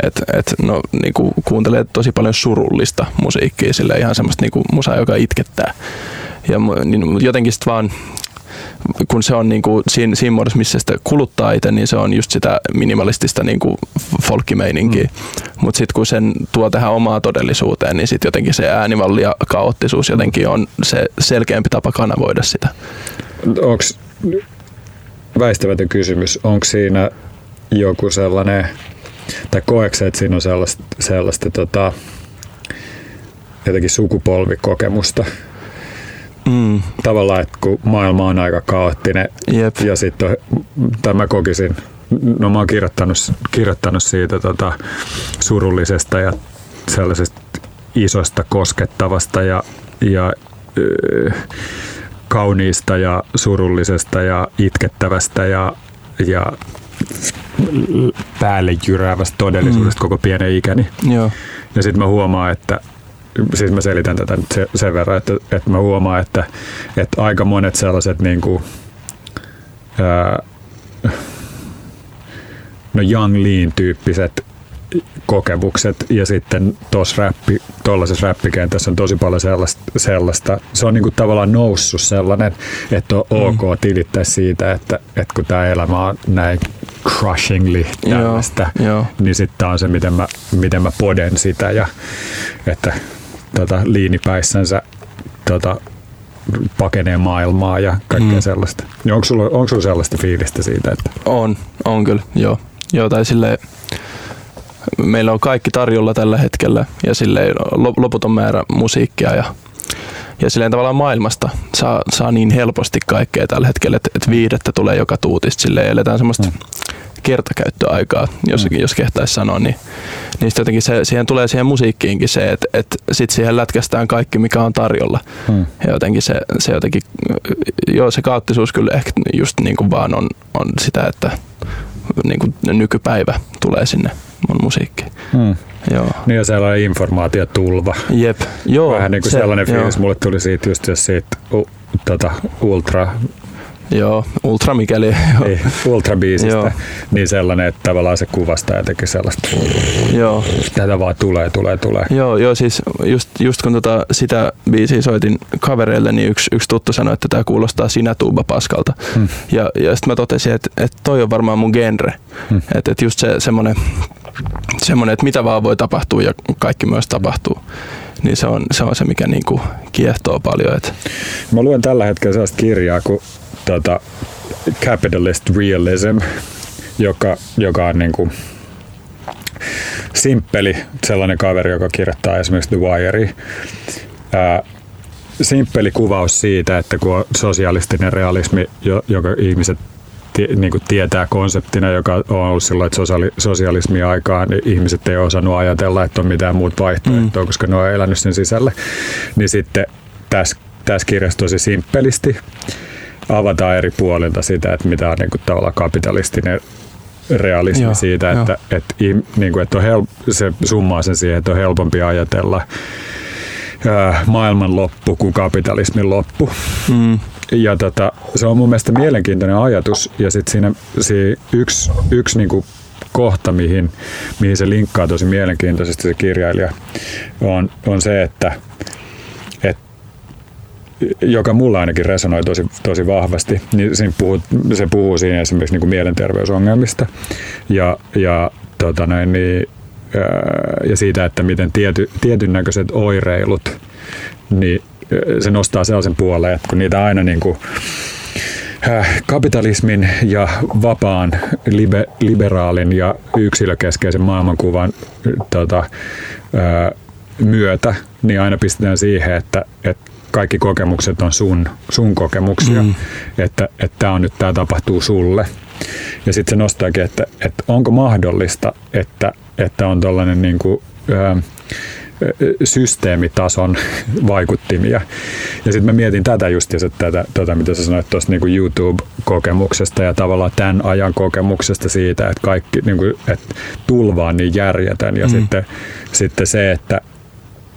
Et, et, no, niinku, kuuntelee tosi paljon surullista musiikkia, sille ihan semmoista niinku, musaa, joka itkettää. Ja niin, jotenkin sit vaan kun se on niinku siinä, siinä muodossa, missä sitä kuluttaa itse, niin se on just sitä minimalistista niinku folkkimeininkiä. Mm. Mutta sitten kun sen tuo tähän omaan todellisuuteen, niin sitten jotenkin se äänivalli ja kaoottisuus jotenkin on se selkeämpi tapa kanavoida sitä. Onko väistämätön kysymys, onko siinä joku sellainen, tai koeksi, että siinä on sellaista, sellaista tota, jotenkin sukupolvikokemusta? Mm. Tavallaan, että kun maailma on aika kaoottinen Jep. ja sitten tai mä kokisin, no mä oon kirjoittanut, kirjoittanut siitä tota, surullisesta ja sellaisesta isosta koskettavasta ja, ja kauniista ja surullisesta ja itkettävästä ja, ja päälle jyräävästä todellisuudesta mm. koko pienen ikäni. Joo. Ja sitten mä huomaan, että siis mä selitän tätä nyt se- sen verran, että, että mä huomaan, että, että aika monet sellaiset niin kuin, ää, no Young Lean tyyppiset kokemukset ja sitten tuossa räppi, tuollaisessa räppikentässä on tosi paljon sellaista, sellaista. se on niinku tavallaan noussut sellainen, että on ok tilittää siitä, että, että kun tämä elämä on näin crushingly tällaista, Joo. niin sitten on se, miten mä, miten mä poden sitä ja että tota, liinipäissänsä tota, pakenee maailmaa ja kaikkea mm. sellaista. Niin onko, sulla, onko sulla sellaista fiilistä siitä? Että... On, on kyllä, joo. joo tai silleen, meillä on kaikki tarjolla tällä hetkellä ja sille loputon määrä musiikkia ja, ja silleen tavallaan maailmasta saa, saa niin helposti kaikkea tällä hetkellä, että, että viihdettä tulee joka tuutista. Silleen eletään semmoista mm. Kertakäyttöaikaa, jos, mm. jos kehtaisi sanoa, niin, niin jotenkin se, siihen tulee siihen musiikkiinkin se, että, että sitten siihen lätkästään kaikki, mikä on tarjolla. Mm. Ja jotenkin se, se jotenkin, joo se kaoottisuus kyllä ehkä just niin kuin vaan on, on sitä, että niin kuin nykypäivä tulee sinne mun musiikkiin. Mm. Joo. Niin ja sellainen informaatiotulva. Jep. Joo, Vähän niin kuin se, sellainen fiilis joo. mulle tuli siitä just siitä uh, tota, ultra Joo, ultra mikäli. Ei, ultra-biisistä. Niin sellainen, että tavallaan se kuvastaa jotenkin sellaista. Joo. Tätä vaan tulee, tulee, tulee. Joo, joo siis just, just kun tota sitä biisiä soitin kavereille, niin yksi, yksi tuttu sanoi, että tämä kuulostaa sinä tuuba paskalta. Hmm. Ja, ja sitten mä totesin, että, että toi on varmaan mun genre. Hmm. Että, että just se semmoinen, semmoinen, että mitä vaan voi tapahtua ja kaikki myös tapahtuu niin se on se, on se mikä niinku kiehtoo paljon. Et. Mä luen tällä hetkellä sellaista kirjaa kuin tota, capitalist realism, joka, joka on niin kuin simppeli sellainen kaveri, joka kirjoittaa esimerkiksi The Wire. Ää, simppeli kuvaus siitä, että kun on sosialistinen realismi, joka ihmiset niin kuin tietää konseptina, joka on ollut silloin, että sosiaali, sosialismin aikaan niin ihmiset ei osannut ajatella, että on mitään muut vaihtoehtoa, mm. koska ne on elänyt sen sisälle. Niin sitten tässä, tässä kirjassa tosi simppelisti avataan eri puolilta sitä, että mitä on niin kuin tavallaan kapitalistinen realismi joo, siitä, että, että, että, niin kuin, että on help, se summaa sen siihen, että on helpompi ajatella ää, maailman loppu kuin kapitalismin loppu. Mm. Ja tota, se on mun mielestä mielenkiintoinen ajatus ja sitten siinä, siinä yksi, yksi niin kuin kohta, mihin, mihin se linkkaa tosi mielenkiintoisesti se kirjailija, on, on se, että joka mulla ainakin resonoi tosi, tosi vahvasti, niin siinä puhuu, se puhuu siinä esimerkiksi niin kuin mielenterveysongelmista ja, ja, tota näin, niin, ja siitä, että miten tiety, tietyn näköiset oireilut, niin se nostaa sellaisen puoleen, että kun niitä aina niin kuin, kapitalismin ja vapaan, libe, liberaalin ja yksilökeskeisen maailmankuvan tota, myötä, niin aina pistetään siihen, että, että kaikki kokemukset on sun, sun kokemuksia, mm. että tämä on nyt tämä tapahtuu sulle. Ja sitten se nostaakin, että, että onko mahdollista, että, että on tällainen niin kuin, systeemitason vaikuttimia. Ja sitten mä mietin tätä just, että tätä, tätä mitä sä sanoit tuosta niin YouTube-kokemuksesta ja tavallaan tämän ajan kokemuksesta siitä, että kaikki, niin kuin, että tulva on niin järjetön ja mm. sitten, sitten se, että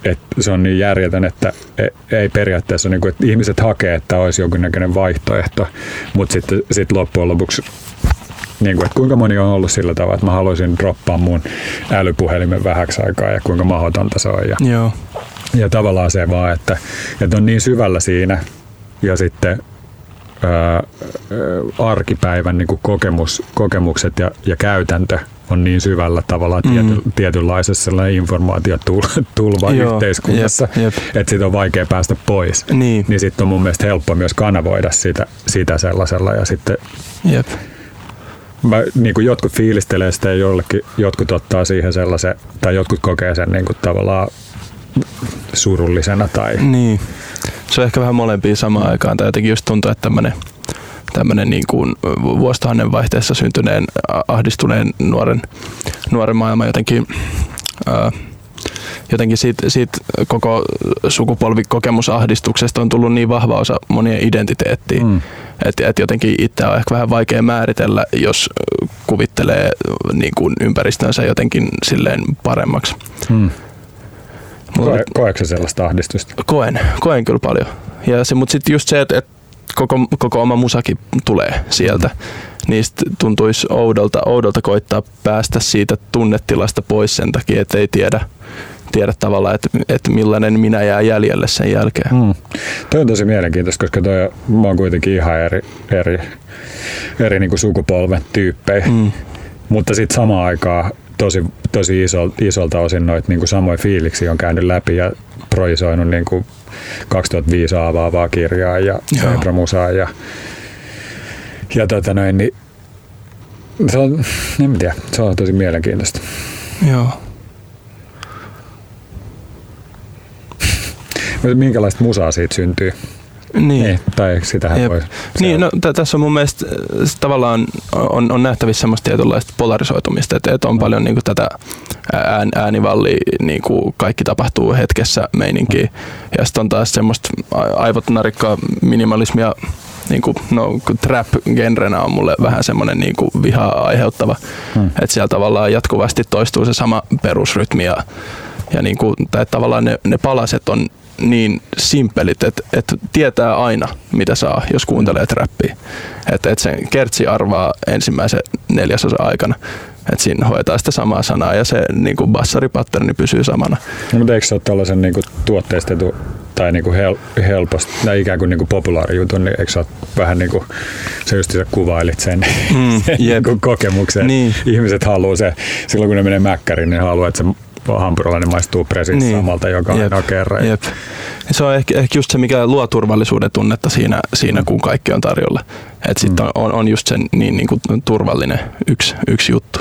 että se on niin järjetön, että e, ei periaatteessa, niin kuin, että ihmiset hakee, että olisi jonkinnäköinen vaihtoehto, mutta sitten sit loppujen lopuksi niin kuin, että kuinka moni on ollut sillä tavalla, että mä haluaisin droppaa mun älypuhelimen vähäksi aikaa ja kuinka mahdotonta se on. Ja, Joo. ja tavallaan se vaan, että, että on niin syvällä siinä ja sitten ää, arkipäivän niin kuin kokemus, kokemukset ja, ja käytäntö on niin syvällä tavalla mm. tiety, tietynlaisessa informaatiotulva yhteiskunnassa, jep, jep. että siitä on vaikea päästä pois. Niin, niin sitten on mun mielestä helppo myös kanavoida sitä, sitä sellaisella ja sitten jep. Mä, niin kuin jotkut fiilistelee sitä ja jollekin, jotkut ottaa siihen sellaisen, tai jotkut kokee sen niin kuin tavallaan surullisena. Tai... Niin. Se on ehkä vähän molempia samaan aikaan, tai jotenkin just tuntuu, että tämmöinen tämmöinen niin kuin vuosituhannen vaihteessa syntyneen ahdistuneen nuoren, nuoren maailma jotenkin ää, jotenkin siitä, siitä koko sukupolvikokemusahdistuksesta on tullut niin vahva osa monien identiteettiin, mm. että et jotenkin itse on ehkä vähän vaikea määritellä, jos kuvittelee niin kuin ympäristönsä jotenkin silleen paremmaksi. Mm. Koe, koetko sellaista ahdistusta? Koen, koen kyllä paljon. Ja se, mutta sitten just se, että, että koko, koko oma musakin tulee sieltä. Niistä tuntuisi oudolta, oudolta koittaa päästä siitä tunnetilasta pois sen takia, että ei tiedä, tiedä tavallaan, että, että millainen minä jää jäljelle sen jälkeen. Mm. Toi on tosi mielenkiintoista, koska toi, mä oon kuitenkin ihan eri, eri, eri niin sukupolven tyyppejä. Mm. Mutta sitten samaan aikaan tosi, tosi iso, isolta osin noita niin kuin samoja fiiliksiä on käynyt läpi ja projisoinut niin kuin 2005 avaavaa kirjaa ja Musaa ja, ja tota noin, niin se on, en tiedä, se on tosi mielenkiintoista. Joo. Minkälaista musaa siitä syntyy? Niin. niin tai sitähän Jep. voi. Niin, no, t- tässä on mun mielestä tavallaan on, on nähtävissä semmoista tietynlaista polarisoitumista, että, että on mm. paljon niin kuin tätä ään, äänivalli, niin kuin kaikki tapahtuu hetkessä meininkiä. Mm. Ja sitten on taas semmoista aivot narikkaa minimalismia niin kuin, no, trap-genrenä on mulle vähän semmoinen niin kuin vihaa aiheuttava. Hmm. Että siellä tavallaan jatkuvasti toistuu se sama perusrytmi ja, ja niin kuin, tai tavallaan ne, ne palaset on niin simpelit, että, että tietää aina, mitä saa, jos kuuntelee trappia. Että, että sen kertsi arvaa ensimmäisen neljäsosan aikana. Että siinä hoitaa sitä samaa sanaa ja se niin kuin bassaripatterni pysyy samana. No, mutta eikö se ole tällaisen niin kuin tuotteistettu tai niin kuin hel, helposti, tai ikään kuin, niin kuin populaarijutun, niin eikö sä vähän niin kuin, sä just sä kuvailit sen, mm, sen niin kuin kokemuksen. Niin. Ihmiset haluaa se, silloin kun ne menee mäkkäriin, niin haluaa, että se hampurilainen maistuu presis niin. samalta joka jep. kerran. Jep. Se on ehkä, ehkä just se, mikä luo turvallisuuden tunnetta siinä, siinä kun kaikki on tarjolla. Että sitten mm. on, on just se niin, niin kuin turvallinen yksi, yksi juttu.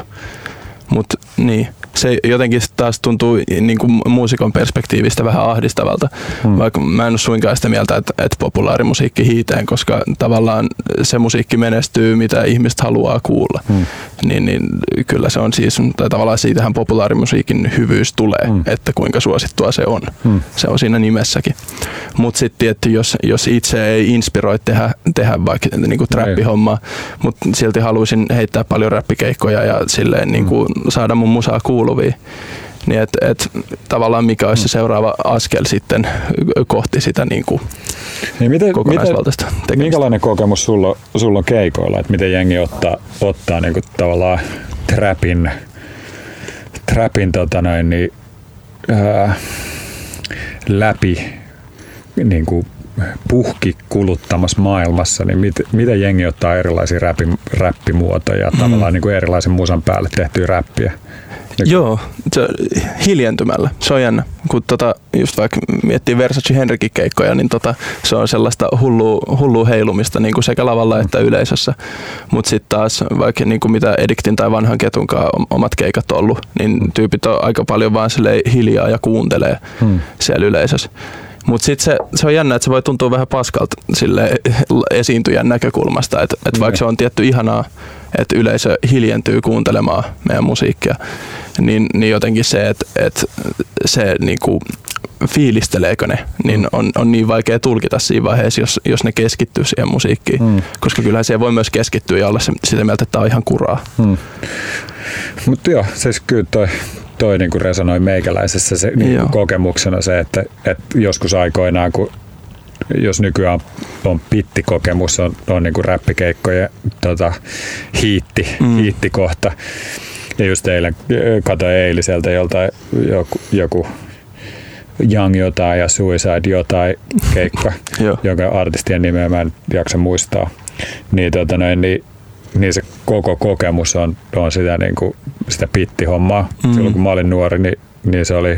Mutta niin, se jotenkin taas tuntuu niin kuin muusikon perspektiivistä vähän ahdistavalta, hmm. vaikka mä en ole suinkaan sitä mieltä, että, että populaarimusiikki hiiteen, koska tavallaan se musiikki menestyy, mitä ihmiset haluaa kuulla. Hmm. Niin, niin kyllä se on siis, tai tavallaan siitähän populaarimusiikin hyvyys tulee, hmm. että kuinka suosittua se on. Hmm. Se on siinä nimessäkin. Mutta sitten tietty, jos, jos itse ei inspiroi tehdä, tehdä vaikka niin kuin trappihommaa, mutta silti haluaisin heittää paljon räppikeikkoja ja silleen niin kuin hmm. Saada mun musaa kuuluvia. Niin et, et, tavallaan mikä olisi se seuraava askel sitten kohti sitä niin kuin niin miten, kokonaisvaltaista miten, tekemistä. Minkälainen kokemus sulla, sulla on keikoilla, että miten jengi ottaa, ottaa niin kuin tavallaan trapin, trapin tota noin, niin, ää, läpi niin kuin puhki kuluttamassa maailmassa, niin mit, miten jengi ottaa erilaisia räpi, räppimuotoja, mm. tavallaan niin kuin erilaisen musan päälle tehtyä räppiä? Niin Joo, se, hiljentymällä. Se on jännä. Kun tota, just vaikka miettii Versace Henrikin keikkoja, niin tota, se on sellaista hullua, hullua heilumista niin kuin sekä lavalla mm. että yleisössä. Mutta sitten taas vaikka niin kuin mitä Ediktin tai vanhan ketunkaan omat keikat ollut, niin mm. tyypit on aika paljon vaan hiljaa ja kuuntelee hmm. siellä yleisössä. Mutta sitten se, se on jännä, että se voi tuntua vähän paskalta sille esiintyjän näkökulmasta, että et vaikka se on tietty ihanaa, että yleisö hiljentyy kuuntelemaan meidän musiikkia, niin, niin jotenkin se, että, että se niinku, fiilisteleekö ne, niin on, on niin vaikea tulkita siinä vaiheessa, jos, jos ne keskittyy siihen musiikkiin. Mm. Koska kyllähän se voi myös keskittyä ja olla sitä mieltä, että tämä on ihan kuraa. Mm. Mutta joo, siis kyllä toi, toi niin kuin resonoi meikäläisessä se niin kuin kokemuksena se, että, että joskus aikoinaan, kun jos nykyään on pittikokemus, on, on niin kuin räppikeikkojen tota, hiitti, mm. hiittikohta. Ja just eilen katsoin eiliseltä joltain joku, joku Young jotain ja Suicide jotain keikka, jonka artistien nimeä mä en jaksa muistaa. Niin, tota noin, niin niin se koko kokemus on, on sitä, niin kuin, sitä pittihommaa. Mm. Silloin kun mä olin nuori, niin, niin se oli,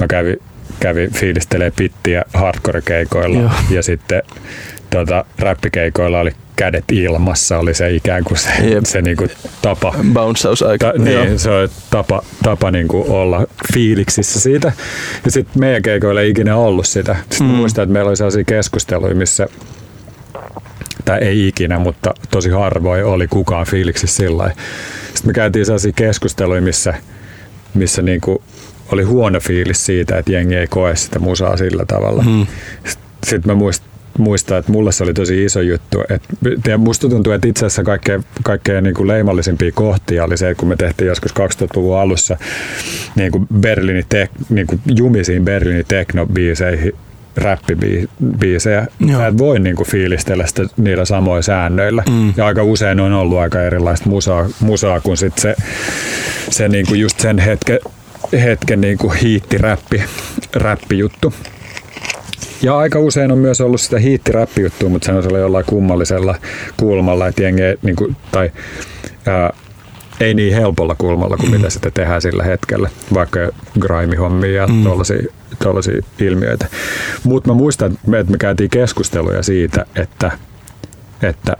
mä kävin, kävin fiilistelee pittiä hardcore-keikoilla Joo. ja sitten tota, räppikeikoilla oli kädet ilmassa, oli se ikään kuin se, Jep. se niinku tapa. Bounceausaika. Ta, niin, se on tapa, tapa niinku olla fiiliksissä siitä. Ja sitten meidän keikoilla ei ikinä ollut sitä. Sitten mm. muistan, että meillä oli sellaisia keskusteluja, missä tai ei ikinä, mutta tosi harvoin oli kukaan fiiliksissä sillä Sitten me käytiin sellaisia keskusteluja, missä, missä niinku oli huono fiilis siitä, että jengi ei koe sitä musaa sillä tavalla. Mm. Sitten mä muist, muistan, että mulle se oli tosi iso juttu. Et, ja musta tuntuu, että itse asiassa kaikkein, kaikkein niin kuin leimallisimpia kohtia oli se, kun me tehtiin joskus 2000-luvun alussa niin kuin Berliini tek, niin kuin jumisiin Berliinin teknobiiseihin räppibiisejä. Sä et voi niinku fiilistellä sitä niillä samoilla säännöillä. Mm. Ja aika usein on ollut aika erilaista musaa, musaa kuin sit se, se niinku just sen hetken, hetken niinku hiitti-räppi, räppijuttu. Ja aika usein on myös ollut sitä hiitti-räppijuttua, mutta se on jollain kummallisella kulmalla, että jengi, niin kuin, tai ää, ei niin helpolla kulmalla kuin mm. mitä sitä tehdään sillä hetkellä, vaikka grime-hommia ja mm. tuollaisia ilmiöitä. Mutta mä muistan, että me käytiin keskusteluja siitä, että, että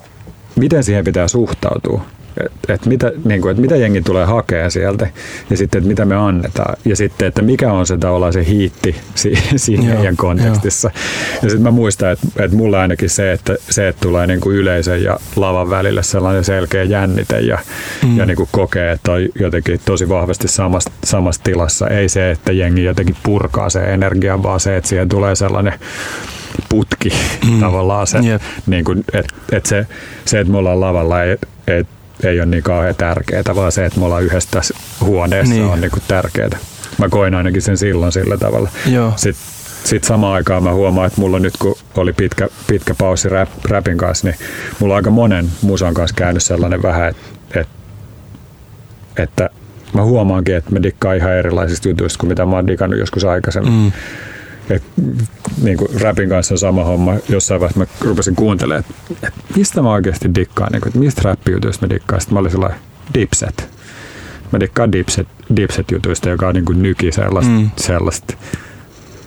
miten siihen pitää suhtautua että et mitä, niin kuin, että mitä jengi tulee hakea sieltä ja sitten, että mitä me annetaan ja sitten, että mikä on se tavallaan se hiitti siinä joo, meidän kontekstissa. Jo. Ja sitten mä muistan, että, että mulla ainakin se, että se, että tulee niin kuin yleisön ja lavan välille sellainen selkeä jännite ja, mm. ja niin kuin kokee, että on jotenkin tosi vahvasti samassa, samassa tilassa. Ei se, että jengi jotenkin purkaa se energia, vaan se, että siihen tulee sellainen putki mm. tavallaan se, yep. niin kuin, että, että se, se, että me ollaan lavalla, ei, et, ei ole niin kauhean tärkeää, vaan se, että me ollaan yhdessä tässä huoneessa niin. on niin kuin tärkeää. Mä koin ainakin sen silloin sillä tavalla. Joo. Sitten sitten samaan aikaan mä huomaan, että mulla nyt kun oli pitkä, pitkä paussi rap, rapin kanssa, niin mulla on aika monen musan kanssa käynyt sellainen vähän, että, että, että mä huomaankin, että mä dikkaan ihan erilaisista jutuista kuin mitä mä oon dikannut joskus aikaisemmin. Mm. Et, niin kuin rapin kanssa on sama homma. Jossain vaiheessa mä rupesin kuuntelemaan, että, että mistä mä oikeasti dikkaan, niin kuin, että mistä rappijutuista mä dikkaan. Sitten mä olin sellainen dipset. Mä dikkaan dipset, dipset jutuista, joka on niin kuin nyki sellaista, mm. sellaista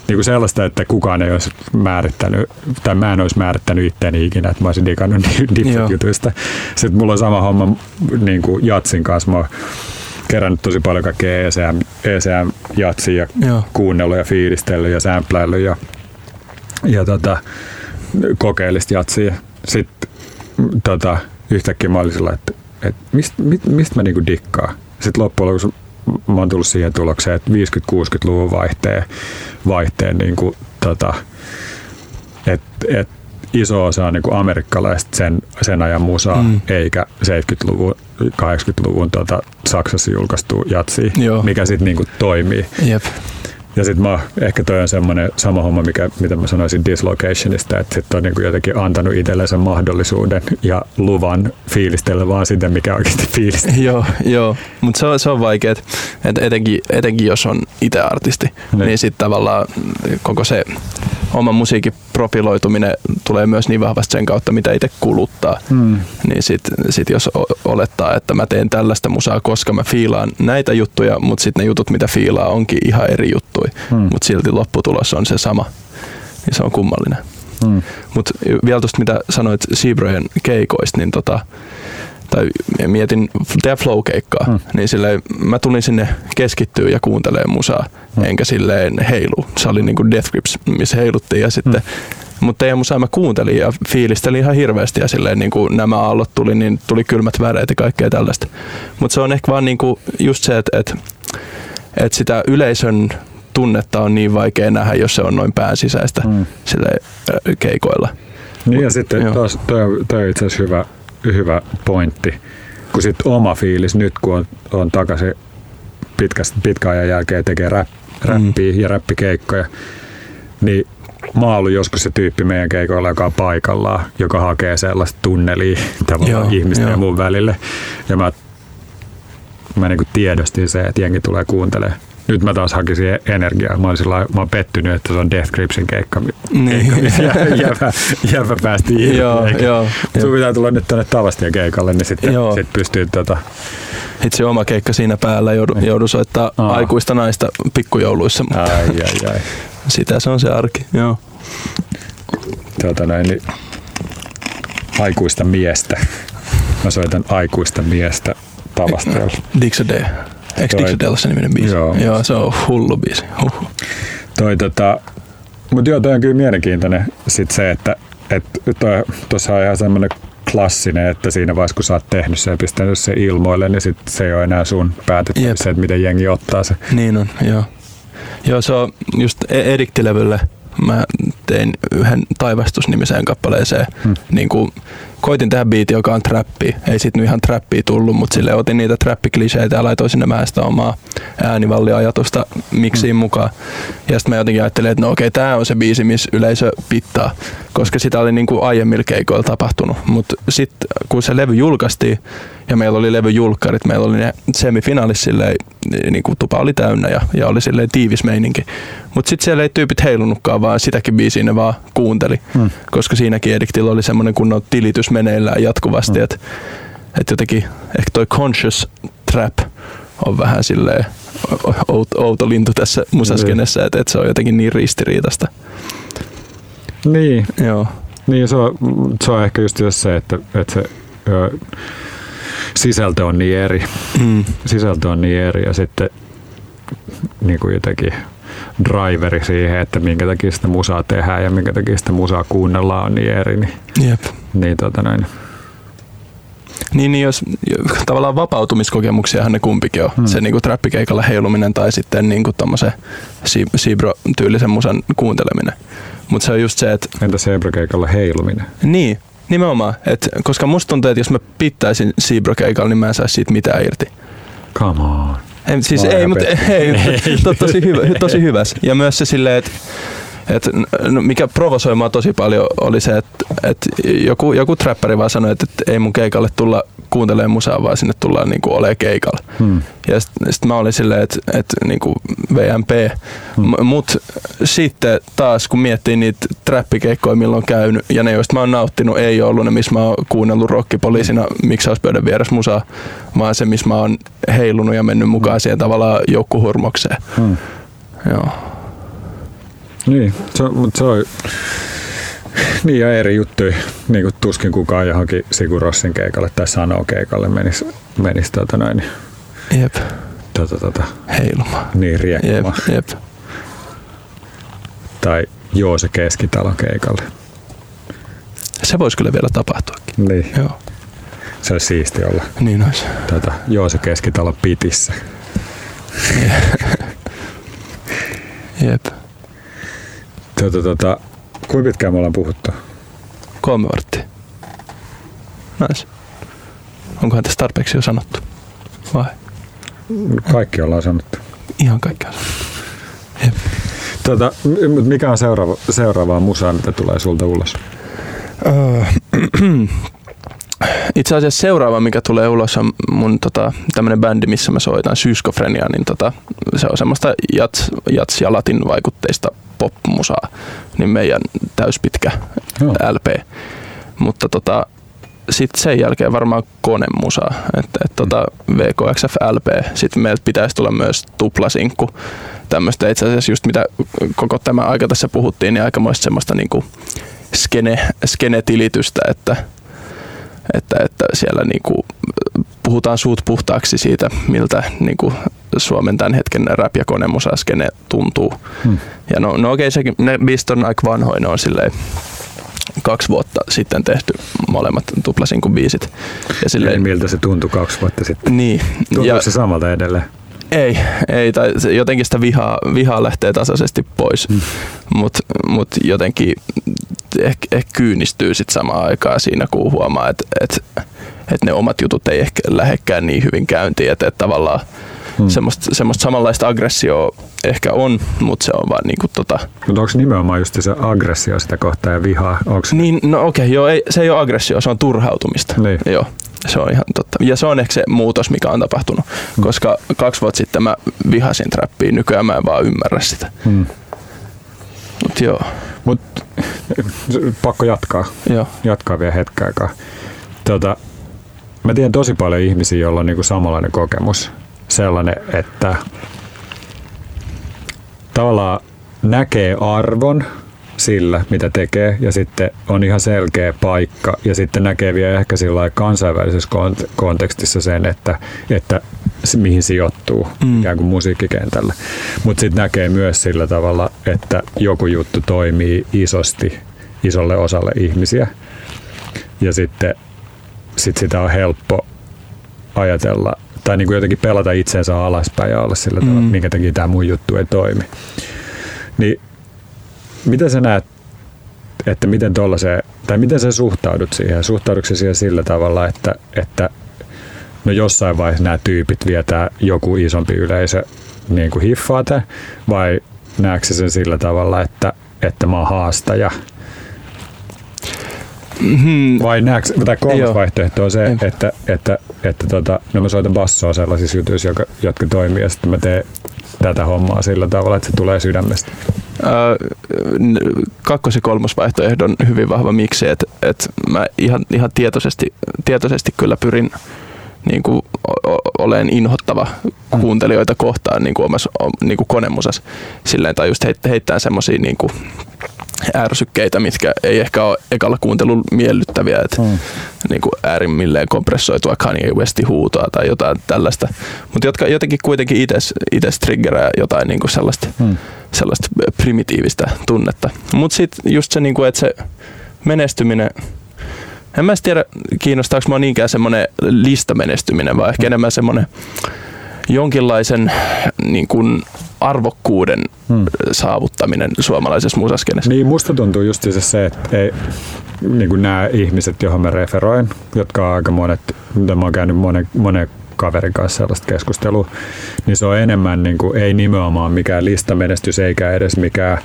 niin kuin sellaista, että kukaan ei olisi määrittänyt, tai mä en olisi määrittänyt itseäni ikinä, että mä olisin digannut dipset-jutuista. Sitten mulla on sama homma niin kuin Jatsin kanssa. Mä kerännyt tosi paljon kaikkea ECM, ECM jatsia ja Joo. kuunnellut ja fiilistellyt ja sämpläillyt ja, ja tota, kokeellista jatsia. Sitten tota, yhtäkkiä mä olin sillä, että, että mistä mist, mist mä niinku dikkaan. Sitten loppujen lopuksi mä oon tullut siihen tulokseen, että 50-60-luvun vaihteen, vaihteen niin kuin, tota, että et iso osa on niin kuin amerikkalaista sen, sen ajan musaa, mm. eikä 70-luvun, 80-luvun tota, Saksassa julkaistu jatsi, mikä sitten niin toimii. Jep. Ja sitten mä, ehkä toi on semmoinen sama homma, mikä, mitä mä sanoisin dislocationista, että sitten on niin kuin jotenkin antanut itsellensä mahdollisuuden ja luvan fiilistellä vaan sitä, mikä oikeasti fiilistää. joo, joo. mutta se on, se on vaikeaa, että etenkin, etenkin jos on itse artisti, niin, niin sitten tavallaan koko se oman musiikin profiloituminen tulee myös niin vahvasti sen kautta, mitä itse kuluttaa. Mm. Niin sitten sit jos olettaa, että mä teen tällaista musaa, koska mä fiilaan näitä juttuja, mutta sitten ne jutut, mitä fiilaa, onkin ihan eri juttuja, mm. mutta silti lopputulos on se sama, niin se on kummallinen. Mm. Mutta vielä tuosta, mitä sanoit Seabrojen keikoista, niin tota, tai mietin tehdä flow-keikkaa, hmm. niin silleen, mä tulin sinne keskittyä ja kuuntelemaan musaa, hmm. enkä silleen heilu. Se oli niinku Death Grips, missä heiluttiin ja sitten hmm. Mutta teidän musaa mä kuuntelin ja fiilistelin ihan hirveästi ja silleen niin kuin nämä aallot tuli, niin tuli kylmät väreet ja kaikkea tällaista. Mutta se on ehkä vaan niin kuin just se, että et, et sitä yleisön tunnetta on niin vaikea nähdä, jos se on noin pään sisäistä mm. sille keikoilla. Niin ja sitten taas, toi, toi on itse asiassa hyvä, hyvä pointti, kun sitten oma fiilis nyt, kun on, on takaisin pitkästä, pitkän ajan jälkeen tekee rap, räppiä mm. ja räppikeikkoja, niin mä oon ollut joskus se tyyppi meidän keikoilla, joka on paikallaan, joka hakee sellaista tunnelia tavallaan joo, ihmisten joo. ja mun välille. Ja mä, mä niin tiedostin se, että jengi tulee kuuntelemaan nyt mä taas hakisin energiaa. Mä, olisin, mä oon pettynyt, että se on Death Gripsin keikka, niin. keikka missä jävä, jävä päästi irti. Joo, joo, Sun pitää tulla nyt tänne Tavastia keikalle, niin sitten sit pystyy tota... Itse oma keikka siinä päällä joudu, niin. joudu soittaa Aa. aikuista naista pikkujouluissa. Mutta ai, ai, ai. Sitä se on se arki, joo. Tota näin, niin aikuista miestä. Mä soitan aikuista miestä Tavastialla. Dixie Eikö Dixie se niminen biisi? Joo. joo. se on hullu biisi. Huhhuh. Toi tota, mutta joo, toi on kyllä mielenkiintoinen sit se, että tuossa on ihan semmoinen klassinen, että siinä vaiheessa kun sä oot tehnyt sen ja pistänyt se ilmoille, niin sit se ei ole enää sun päätettävissä, että miten jengi ottaa se. Niin on, joo. Joo, se on just Ediktilevylle mä tein yhden taivastusnimiseen kappaleeseen hmm. niin kuin koitin tehdä biiti, joka on trappi. Ei sit nyt ihan trappi tullut, mutta sille otin niitä trappikliseitä ja laitoin sinne vähän sitä omaa äänivalliajatusta miksiin mm. mukaan. Ja sitten mä jotenkin ajattelin, että no okei, tämä on se biisi, missä yleisö pittaa, koska sitä oli niin kuin aiemmilla keikoilla tapahtunut. Mutta sitten kun se levy julkaistiin ja meillä oli levyjulkkarit, meillä oli ne semifinaalit silleen, niin kuin tupa oli täynnä ja, ja oli silleen tiivis meininki. Mutta sitten siellä ei tyypit heilunutkaan, vaan sitäkin biisiä ne vaan kuunteli, mm. koska siinäkin Ediktillä oli semmoinen kunnon tilitys meneillään jatkuvasti, mm. että et jotenkin ehkä toi conscious trap on vähän silleen outo, outo lintu tässä musaskenessä, että, että se on jotenkin niin ristiriitasta. Niin, Joo. niin se, on, se on ehkä just se, että, että se ö, sisältö on niin eri. Mm. Sisältö on niin eri ja sitten niin kuin jotenkin driveri siihen, että minkä takia sitä musaa tehdään ja minkä takia sitä musaa kuunnellaan on niin eri. Niin, Jep. niin, tota noin. Niin, niin jos tavallaan vapautumiskokemuksiahan ne kumpikin on. Hmm. Se niinku trappikeikalla heiluminen tai sitten niinku tommosen si- Sibro-tyylisen musan kuunteleminen. Mutta se on just se, että Entä Sebra-keikalla heiluminen? niin, nimenomaan. Et, koska musta tuntuu, että jos mä pittäisin Sibro-keikalla, niin mä en saisi siitä mitään irti. Come on. Ei, siis ei, mutta pettynyt. ei, to, tosi, hyvä, tosi hyväs. Ja myös se silleen, että et, no, mikä provosoi mua tosi paljon oli se, että et joku, joku trappari vaan sanoi, että et ei mun keikalle tulla kuuntelemaan musaa, vaan sinne tullaan niinku olemaan keikalla. Hmm. Ja sitten sit mä olin silleen, että et, niinku VMP. Mm. Mut sitten taas kun miettii niitä trappikeikkoja, milloin on käynyt, ja ne joista mä oon nauttinut, ei ole ollut ne, missä mä oon kuunnellut rokkipoliisina miksauspöydän vieressä musaa, vaan se, missä mä oon heilunut ja mennyt mukaan siihen tavallaan joukkuhurmokseen. Hmm. Joo. Niin, se, on- mut se on niin ja eri juttuja. Niin kuin tuskin kukaan johonkin Sigur Rossin keikalle tai Sanoo keikalle menisi, menisi tota noin, Jep. tota, tota, Heiluma. niin Jep. riekkumaan. Jep. Tai Joose Keskitalon keikalle. Se voisi kyllä vielä tapahtuakin. Niin, Joo. se olisi siisti olla Niin olisi. tota, Joose Keskitalon pitissä. Jep. Tota, tota, kuinka pitkään me ollaan puhuttu? Kolme varttia. Nice. Onkohan tässä tarpeeksi jo sanottu? Vai? Kaikki ollaan sanottu. Ihan sanottu. Jep. Tota, mikä on seuraava, seuraavaa musaa, mitä tulee sulta ulos? Öö, Itse asiassa seuraava, mikä tulee ulos, on mun tota, tämmönen bändi, missä mä soitan Syskofrenia, niin tota, se on semmoista jats, jats ja latin vaikutteista popmusaa, niin meidän täyspitkä Joo. LP. Mutta tota, sitten sen jälkeen varmaan konemusaa, että et, tota VKXF LP. Sitten meiltä pitäisi tulla myös tuplasinkku. Tämmöistä itse asiassa just mitä koko tämä aika tässä puhuttiin, niin aikamoista semmoista niinku skene, skene-tilitystä, että, että, että siellä niinku puhutaan suut puhtaaksi siitä, miltä niinku Suomen tämän hetken rap- ja konemusa skene tuntuu. Hmm. Ja no, no okei, sekin, ne biisit on aika vanhoja, ne on silleen kaksi vuotta sitten tehty molemmat tuplasinkun biisit. Ja Eli silleen, miltä se tuntui kaksi vuotta sitten? niin, Tuntuuko ja se samalta edelleen? Ei, ei, tai jotenkin sitä vihaa, vihaa lähtee tasaisesti pois, Mm. mutta mut jotenkin ehkä, ehkä kyynistyy sit samaan aikaan siinä, kun huomaa, että et, et ne omat jutut ei ehkä lähekkään niin hyvin käyntiin, että et tavallaan Hmm. mm. semmoista, semmoista samanlaista aggressioa ehkä on, mutta se on vaan niinku tota, Mutta onko nimenomaan just se aggressio sitä kohtaa ja vihaa? Onko Niin, no okei, okay, joo, ei, se ei ole aggressio, se on turhautumista. Niin. Joo, se on ihan totta. Ja se on ehkä se muutos, mikä on tapahtunut, Mm. koska kaksi vuotta sitten mä vihasin trappia, nykyään mä en vaan ymmärrä sitä. Hmm. Mut joo, Mut pakko jatkaa. joo. Jatkaa vielä hetken aikaa. Tota, mä tiedän tosi paljon ihmisiä, joilla on niinku samanlainen kokemus. Sellainen, että tavallaan näkee arvon sillä, mitä tekee, ja sitten on ihan selkeä paikka, ja sitten näkee vielä ehkä sillä kansainvälisessä kont- kontekstissa sen, että, että mihin sijoittuu mm. Mm. ikään kuin musiikkikentällä. Mutta sitten näkee myös sillä tavalla, että joku juttu toimii isosti isolle osalle ihmisiä, ja sitten sit sitä on helppo ajatella, tai niin kuin jotenkin pelata itsensä alaspäin ja olla sillä tavalla, Mm. minkä takia tämä mun juttu ei toimi. Niin miten sä näet, että miten tollaiseen, tai miten sä suhtaudut siihen? Suhtaudutko sä siihen sillä tavalla, että, että no jossain vaiheessa nämä tyypit vietää joku isompi yleisö niin kuin hiffaa tämän, vai näetkö sä sen sillä tavalla, että, että mä oon haastaja? Mm, Vai näetkö, tai kolmas Joo. vaihtoehto on se, Jep. että, että, että tota, no mä soitan bassoa sellaisissa jutuissa, jotka, jotka toimii, ja sitten mä teen tätä hommaa sillä tavalla, että se tulee sydämestä. N- kakkos- ja kolmosvaihtoehdon hyvin vahva miksi, että et mä ihan, ihan tietoisesti, tietoisesti kyllä pyrin, niin kuin, olen inhottava mm. kuuntelijoita kohtaan niin kuin omassa niin kuin konemusassa. Silleen, tai just heittää semmoisia niin kuin, ärsykkeitä, mitkä ei ehkä ole ekalla kuuntelun miellyttäviä, että mm. niin kuin äärimmilleen kompressoitua Kanye Westin huutoa tai jotain tällaista, mutta jotka jotenkin kuitenkin itse triggerää jotain niin kuin sellaista, mm. sellaista primitiivistä tunnetta. Mutta sitten just se, niin kuin, että se menestyminen, en mä tiedä kiinnostaako mua niinkään semmoinen listamenestyminen, vaan ehkä mm. enemmän semmoinen jonkinlaisen niin kuin arvokkuuden hmm. saavuttaminen suomalaisessa musaskenessa. Niin, musta tuntuu just se, että ei, niin kuin nämä ihmiset, joihin mä referoin, jotka on aika monet, mitä mä oon käynyt monen, monen kaverin kanssa sellaista keskustelua, niin se on enemmän niin kuin, ei nimenomaan mikään listamenestys eikä edes mikään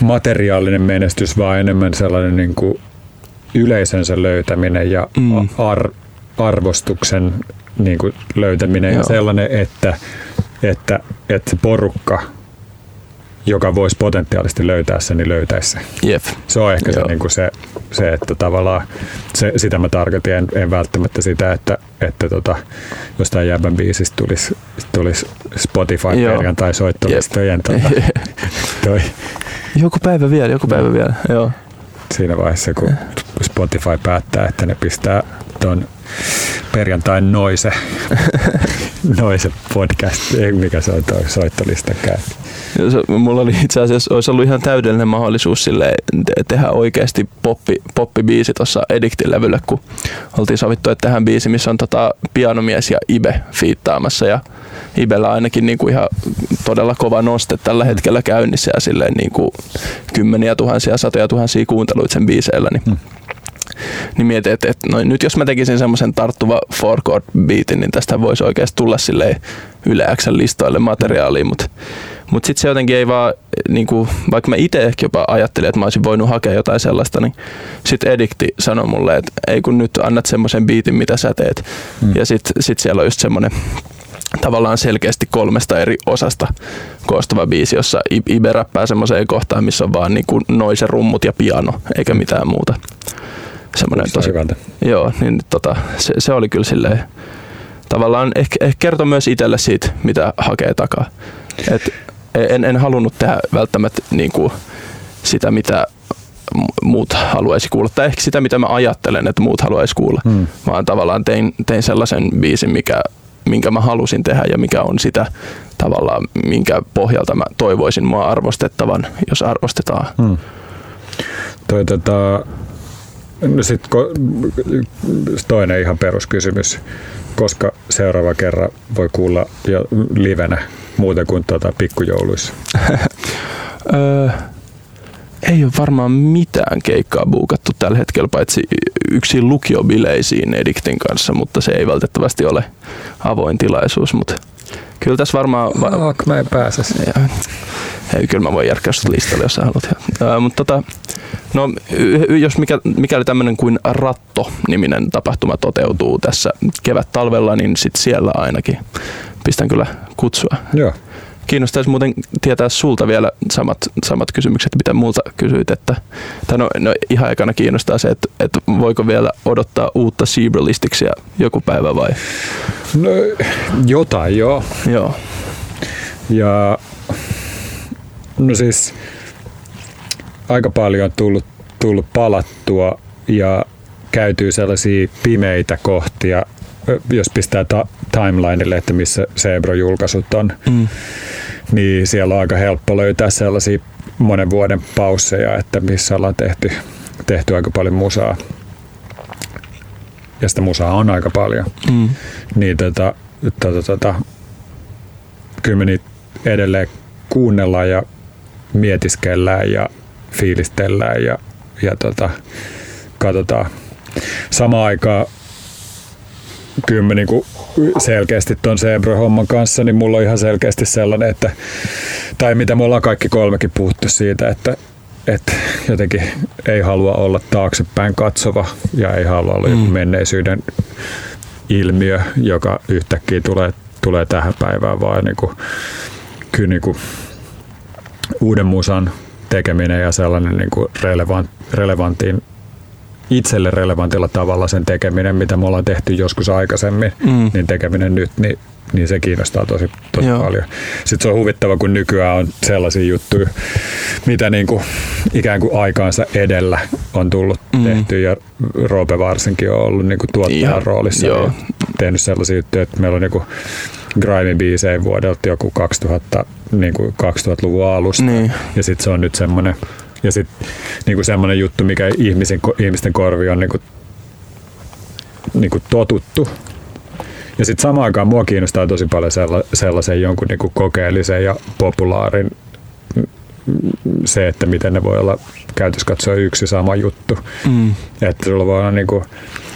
materiaalinen menestys, vaan enemmän sellainen niin kuin yleisönsä löytäminen ja mm. ar- arvostuksen niin kuin löytäminen Joo. ja sellainen, että, että, että se porukka, joka voisi potentiaalisesti löytää sen, niin löytäisi sen. Jep. Se on ehkä se, niin kuin se, se, että tavallaan se, sitä mä tarkoitin, en, en välttämättä sitä, että, että tota, jostain jäbän biisistä tulisi, tulisi Spotify tai soittolistojen tota, toi. Joku päivä vielä, joku päivä vielä, joo. Siinä vaiheessa, kun Spotify päättää, että ne pistää ton perjantain noise, noise podcast, ei mikä se on toi soittolistakään. Mulla oli itse asiassa, olisi ollut ihan täydellinen mahdollisuus sille tehdä oikeasti poppi, poppibiisi tuossa Ediktin levylle, kun oltiin sovittu, että tehdään biisi, missä on tota pianomies ja Ibe fiittaamassa ja Ibellä ainakin niin kuin ihan todella kova noste tällä hetkellä käynnissä ja silleen niin kuin kymmeniä tuhansia, satoja tuhansia kuunteluita sen biiseillä, niin hmm niin mietin, että, että no, nyt jos mä tekisin semmoisen tarttuva four chord beatin, niin tästä voisi oikeasti tulla silleen Yle listoille materiaalia, mutta mut sitten se jotenkin ei vaan, niin kuin, vaikka mä itse ehkä jopa ajattelin, että mä olisin voinut hakea jotain sellaista, niin sitten Edikti sanoi mulle, että ei kun nyt annat semmoisen biitin, mitä sä teet. Mm. Ja sitten sit siellä on just semmoinen tavallaan selkeästi kolmesta eri osasta koostuva biisi, jossa Ibe räppää semmoiseen kohtaan, missä on vaan niin noise rummut ja piano, eikä mitään muuta semmoinen tosi, hyvältä. Joo, niin tota, se, se, oli kyllä silleen, tavallaan ehkä, ehkä kertoi myös itselle siitä, mitä hakee takaa. Et en, en halunnut tehdä välttämättä niin kuin sitä, mitä muut haluaisi kuulla, tai ehkä sitä, mitä mä ajattelen, että muut haluaisi kuulla, hmm. vaan tavallaan tein, tein sellaisen biisin, mikä, minkä mä halusin tehdä ja mikä on sitä tavallaan, minkä pohjalta mä toivoisin mua arvostettavan, jos arvostetaan. Hmm. Toi, tota, sitten toinen ihan peruskysymys. Koska seuraava kerran voi kuulla jo livenä muuten kuin tuota pikkujouluissa? ei ole varmaan mitään keikkaa buukattu tällä hetkellä, paitsi yksi lukiobileisiin Ediktin kanssa, mutta se ei valitettavasti ole avoin tilaisuus. Mutta kyllä tässä varmaan... Va- mä en pääse. Ei, kyllä mä voin järkkää sut listalle, jos sä haluat. Ää, mutta tota, no, jos mikä, mikäli tämmöinen kuin Ratto-niminen tapahtuma toteutuu tässä kevät-talvella, niin sit siellä ainakin pistän kyllä kutsua. Joo. Kiinnostaisi muuten tietää sulta vielä samat, samat kysymykset, mitä multa kysyit. Että, tai no, no, ihan ekana kiinnostaa se, että, että voiko vielä odottaa uutta Seabralistiksia joku päivä vai? No jotain joo. Joo. Ja No siis aika paljon on tullut, tullut palattua ja käytyy sellaisia pimeitä kohtia, jos pistää ta- timelineille, että missä Sebro-julkaisut on, mm. niin siellä on aika helppo löytää sellaisia monen vuoden pausseja, että missä ollaan tehty, tehty aika paljon musaa. Ja sitä musaa on aika paljon. Mm. Niin tota, tota, tota, kyllä me niitä edelleen kuunnellaan ja mietiskellään ja fiilistellään ja, ja tota, katsotaan. Samaan aikaan kyllä mä niinku selkeästi tuon Zebra-homman kanssa, niin mulla on ihan selkeästi sellainen, että, tai mitä me ollaan kaikki kolmekin puhuttu siitä, että, että jotenkin ei halua olla taaksepäin katsova ja ei halua olla mm. menneisyyden ilmiö, joka yhtäkkiä tulee, tulee tähän päivään, vaan niin kuin, kyllä niin kuin uuden musan tekeminen ja sellainen niin kuin relevant, relevantin itselle relevantilla tavalla sen tekeminen, mitä me ollaan tehty joskus aikaisemmin, mm. niin tekeminen nyt, niin niin se kiinnostaa tosi, tosi paljon. Sitten se on huvittava, kun nykyään on sellaisia juttuja, mitä niin kuin ikään kuin aikaansa edellä on tullut mm. tehty ja Roope varsinkin on ollut niin kuin tuottajan roolissa ja tehnyt sellaisia juttuja, että meillä on niin grime-biisejä vuodelta joku 2000, niin kuin 2000-luvun alusta niin. ja sitten se on nyt semmoinen ja sitten niin semmoinen juttu, mikä ihmisen, ihmisten korvi on niin kuin, niin kuin totuttu ja sitten samaan aikaan mua kiinnostaa tosi paljon sellaisen jonkun niin kuin kokeellisen ja populaarin se, että miten ne voi olla käytössä katsoa yksi sama juttu. Mm. Että sulla voi olla niin kuin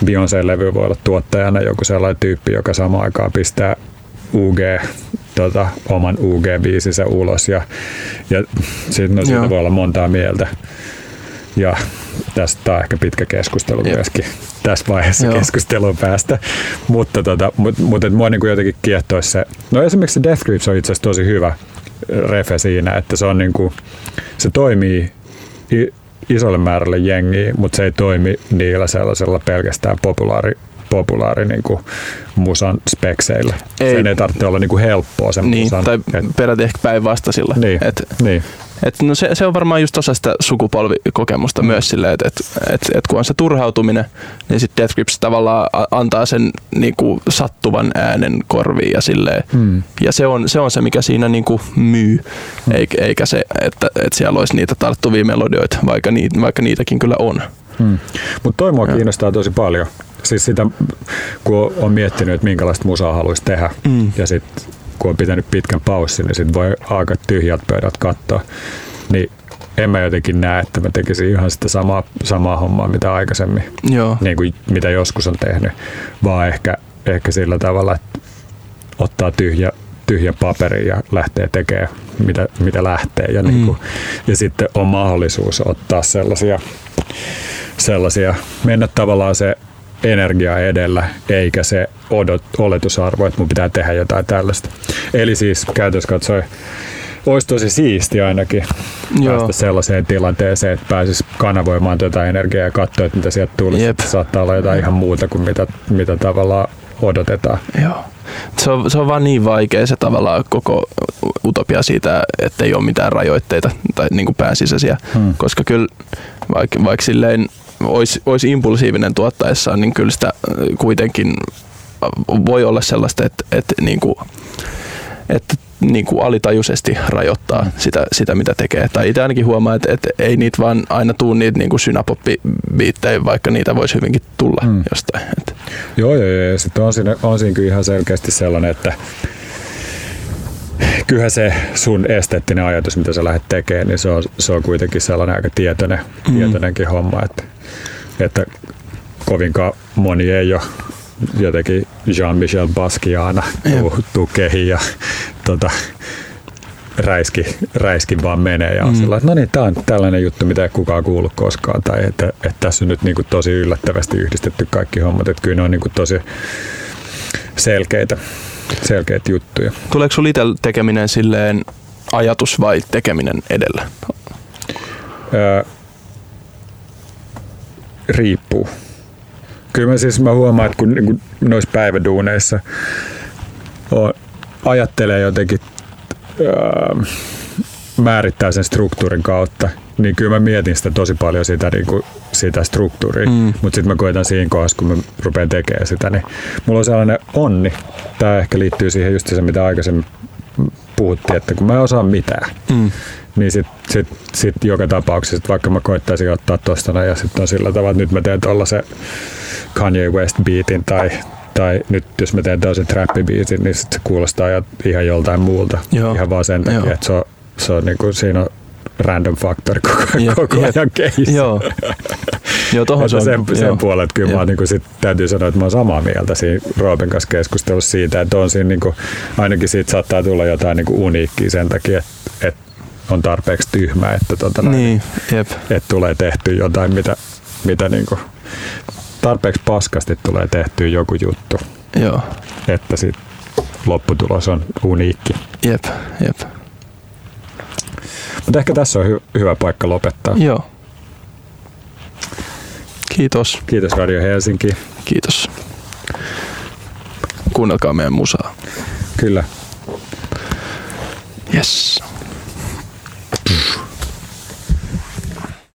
Beyoncé-levy voi olla tuottajana joku sellainen tyyppi, joka samaan aikaan pistää UG, tota, oman UG-biisinsä ulos ja, ja sitten no, siitä voi olla montaa mieltä. Ja tästä on ehkä pitkä keskustelu Jep. myöskin tässä vaiheessa Joo. keskustelun päästä. Mutta tota, mut, mut, et mua niinku jotenkin kiehtoisi se. No esimerkiksi Death Grips on itse asiassa tosi hyvä refe siinä, että se on niinku, se toimii isolle määrälle jengiä, mutta se ei toimi niillä sellaisella pelkästään populaari populaari niin kuin musan spekseillä. Ei. Sen ei tarvitse olla niin kuin helppoa sen niin, musan. Tai et, peräti ehkä päinvastaisilla. Niin, et, niin. Et no se, se, on varmaan just osa sitä sukupolvikokemusta mm. myös silleen, että et, et, et kun on se turhautuminen, niin sitten Death Grips tavallaan antaa sen niinku sattuvan äänen korviin ja silleen. Mm. Ja se on, se on se, mikä siinä niinku myy, mm. eikä, eikä se, että, että siellä olisi niitä tarttuvia melodioita, vaikka, ni, vaikka niitäkin kyllä on. Mm. Mutta toi mua kiinnostaa tosi paljon. Siis sitä, kun on miettinyt, että minkälaista musaa haluaisi tehdä, mm. ja sitten kun on pitänyt pitkän paussin, niin sitten voi aika tyhjät pöydät katsoa. Niin en mä jotenkin näe, että mä tekisin ihan sitä samaa, samaa hommaa, mitä aikaisemmin, Joo. Niin kuin mitä joskus on tehnyt, vaan ehkä, ehkä sillä tavalla, että ottaa tyhjä, tyhjä paperi ja lähtee tekemään, mitä, mitä lähtee. Ja, mm. niin kuin, ja sitten on mahdollisuus ottaa sellaisia, sellaisia, mennä tavallaan se energia edellä, eikä se odot, oletusarvo, että mun pitää tehdä jotain tällaista. Eli siis käytössä katsoen olisi tosi siisti ainakin Joo. päästä sellaiseen tilanteeseen, että pääsisi kanavoimaan tätä energiaa ja katsoa, että mitä sieltä tulisi. Jep. Saattaa olla jotain ihan muuta kuin mitä, mitä tavallaan odotetaan. Joo. Se on, se on vaan niin vaikea se tavallaan koko utopia siitä, että ei ole mitään rajoitteita tai niin kuin pääsisäisiä, hmm. koska kyllä vaikka, vaikka silleen olisi, olisi impulsiivinen tuottaessaan, niin kyllä sitä äh, kuitenkin voi olla sellaista, että, että, niin kuin, että niin kuin alitajuisesti rajoittaa mm. sitä, sitä, mitä tekee. Tai itse ainakin huomaa, että, että ei niitä vaan aina tuu niitä niin synapoppibiittejä, vaikka niitä voisi hyvinkin tulla mm. jostain. Että. Joo, joo, joo. Ja sitten on siinä, on siinä kyllä ihan selkeästi sellainen, että kyllä se sun esteettinen ajatus, mitä sä lähdet tekemään, niin se on, se on kuitenkin sellainen aika tietoinen, mm. tietoinenkin homma, että että kovinkaan moni ei ole jotenkin Jean-Michel Basquiana tuu, tuu kehi ja tota, räiski, räiski vaan menee ja on mm. sillä, että no niin, tämä on tällainen juttu, mitä ei kukaan kuullut koskaan tai että, että tässä on nyt niin kuin tosi yllättävästi yhdistetty kaikki hommat, että kyllä ne on niin kuin tosi selkeitä, selkeitä juttuja. Tuleeko sinulla itse tekeminen silleen ajatus vai tekeminen edellä? Öö, riippuu. Kyllä mä siis mä huomaan, että kun niin noissa päiväduuneissa on, ajattelee jotenkin ää, määrittää sen struktuurin kautta, niin kyllä mä mietin sitä tosi paljon sitä, niin kuin, sitä struktuuria. Mm. Mutta sitten mä koitan siinä kohdassa, kun mä rupean tekemään sitä, niin mulla on sellainen onni. Tämä ehkä liittyy siihen just se, mitä aikaisemmin puhuttiin, että kun mä en osaa mitään, mm niin sitten sit, sit joka tapauksessa, vaikka mä koittaisin ottaa tuosta ja sitten on sillä tavalla, että nyt mä teen se Kanye West beatin tai, tai nyt jos mä teen toisen trappibiitin, niin sit se kuulostaa ihan joltain muulta. Joo. Ihan vaan sen takia, Joo. että se on, se on niin kuin, siinä on random factor koko, jep, koko ajan keissä. Joo. Joo, tohon se on, sen, sen puolelta kyllä mä niin kuin sit, täytyy sanoa, että mä oon samaa mieltä siinä Roopen kanssa keskustelussa siitä, että on siinä niin kuin, ainakin siitä saattaa tulla jotain niin kuin uniikkiä sen takia, että, että on tarpeeksi tyhmä, että, tota niin, jep. että tulee tehty jotain, mitä, mitä niin kuin tarpeeksi paskasti tulee tehty joku juttu. Joo. Että sit lopputulos on uniikki. Jep, jep. Mutta ehkä tässä on hy- hyvä paikka lopettaa. Joo. Kiitos. Kiitos Radio Helsinki. Kiitos. Kuunnelkaa meidän musaa. Kyllä. Yes.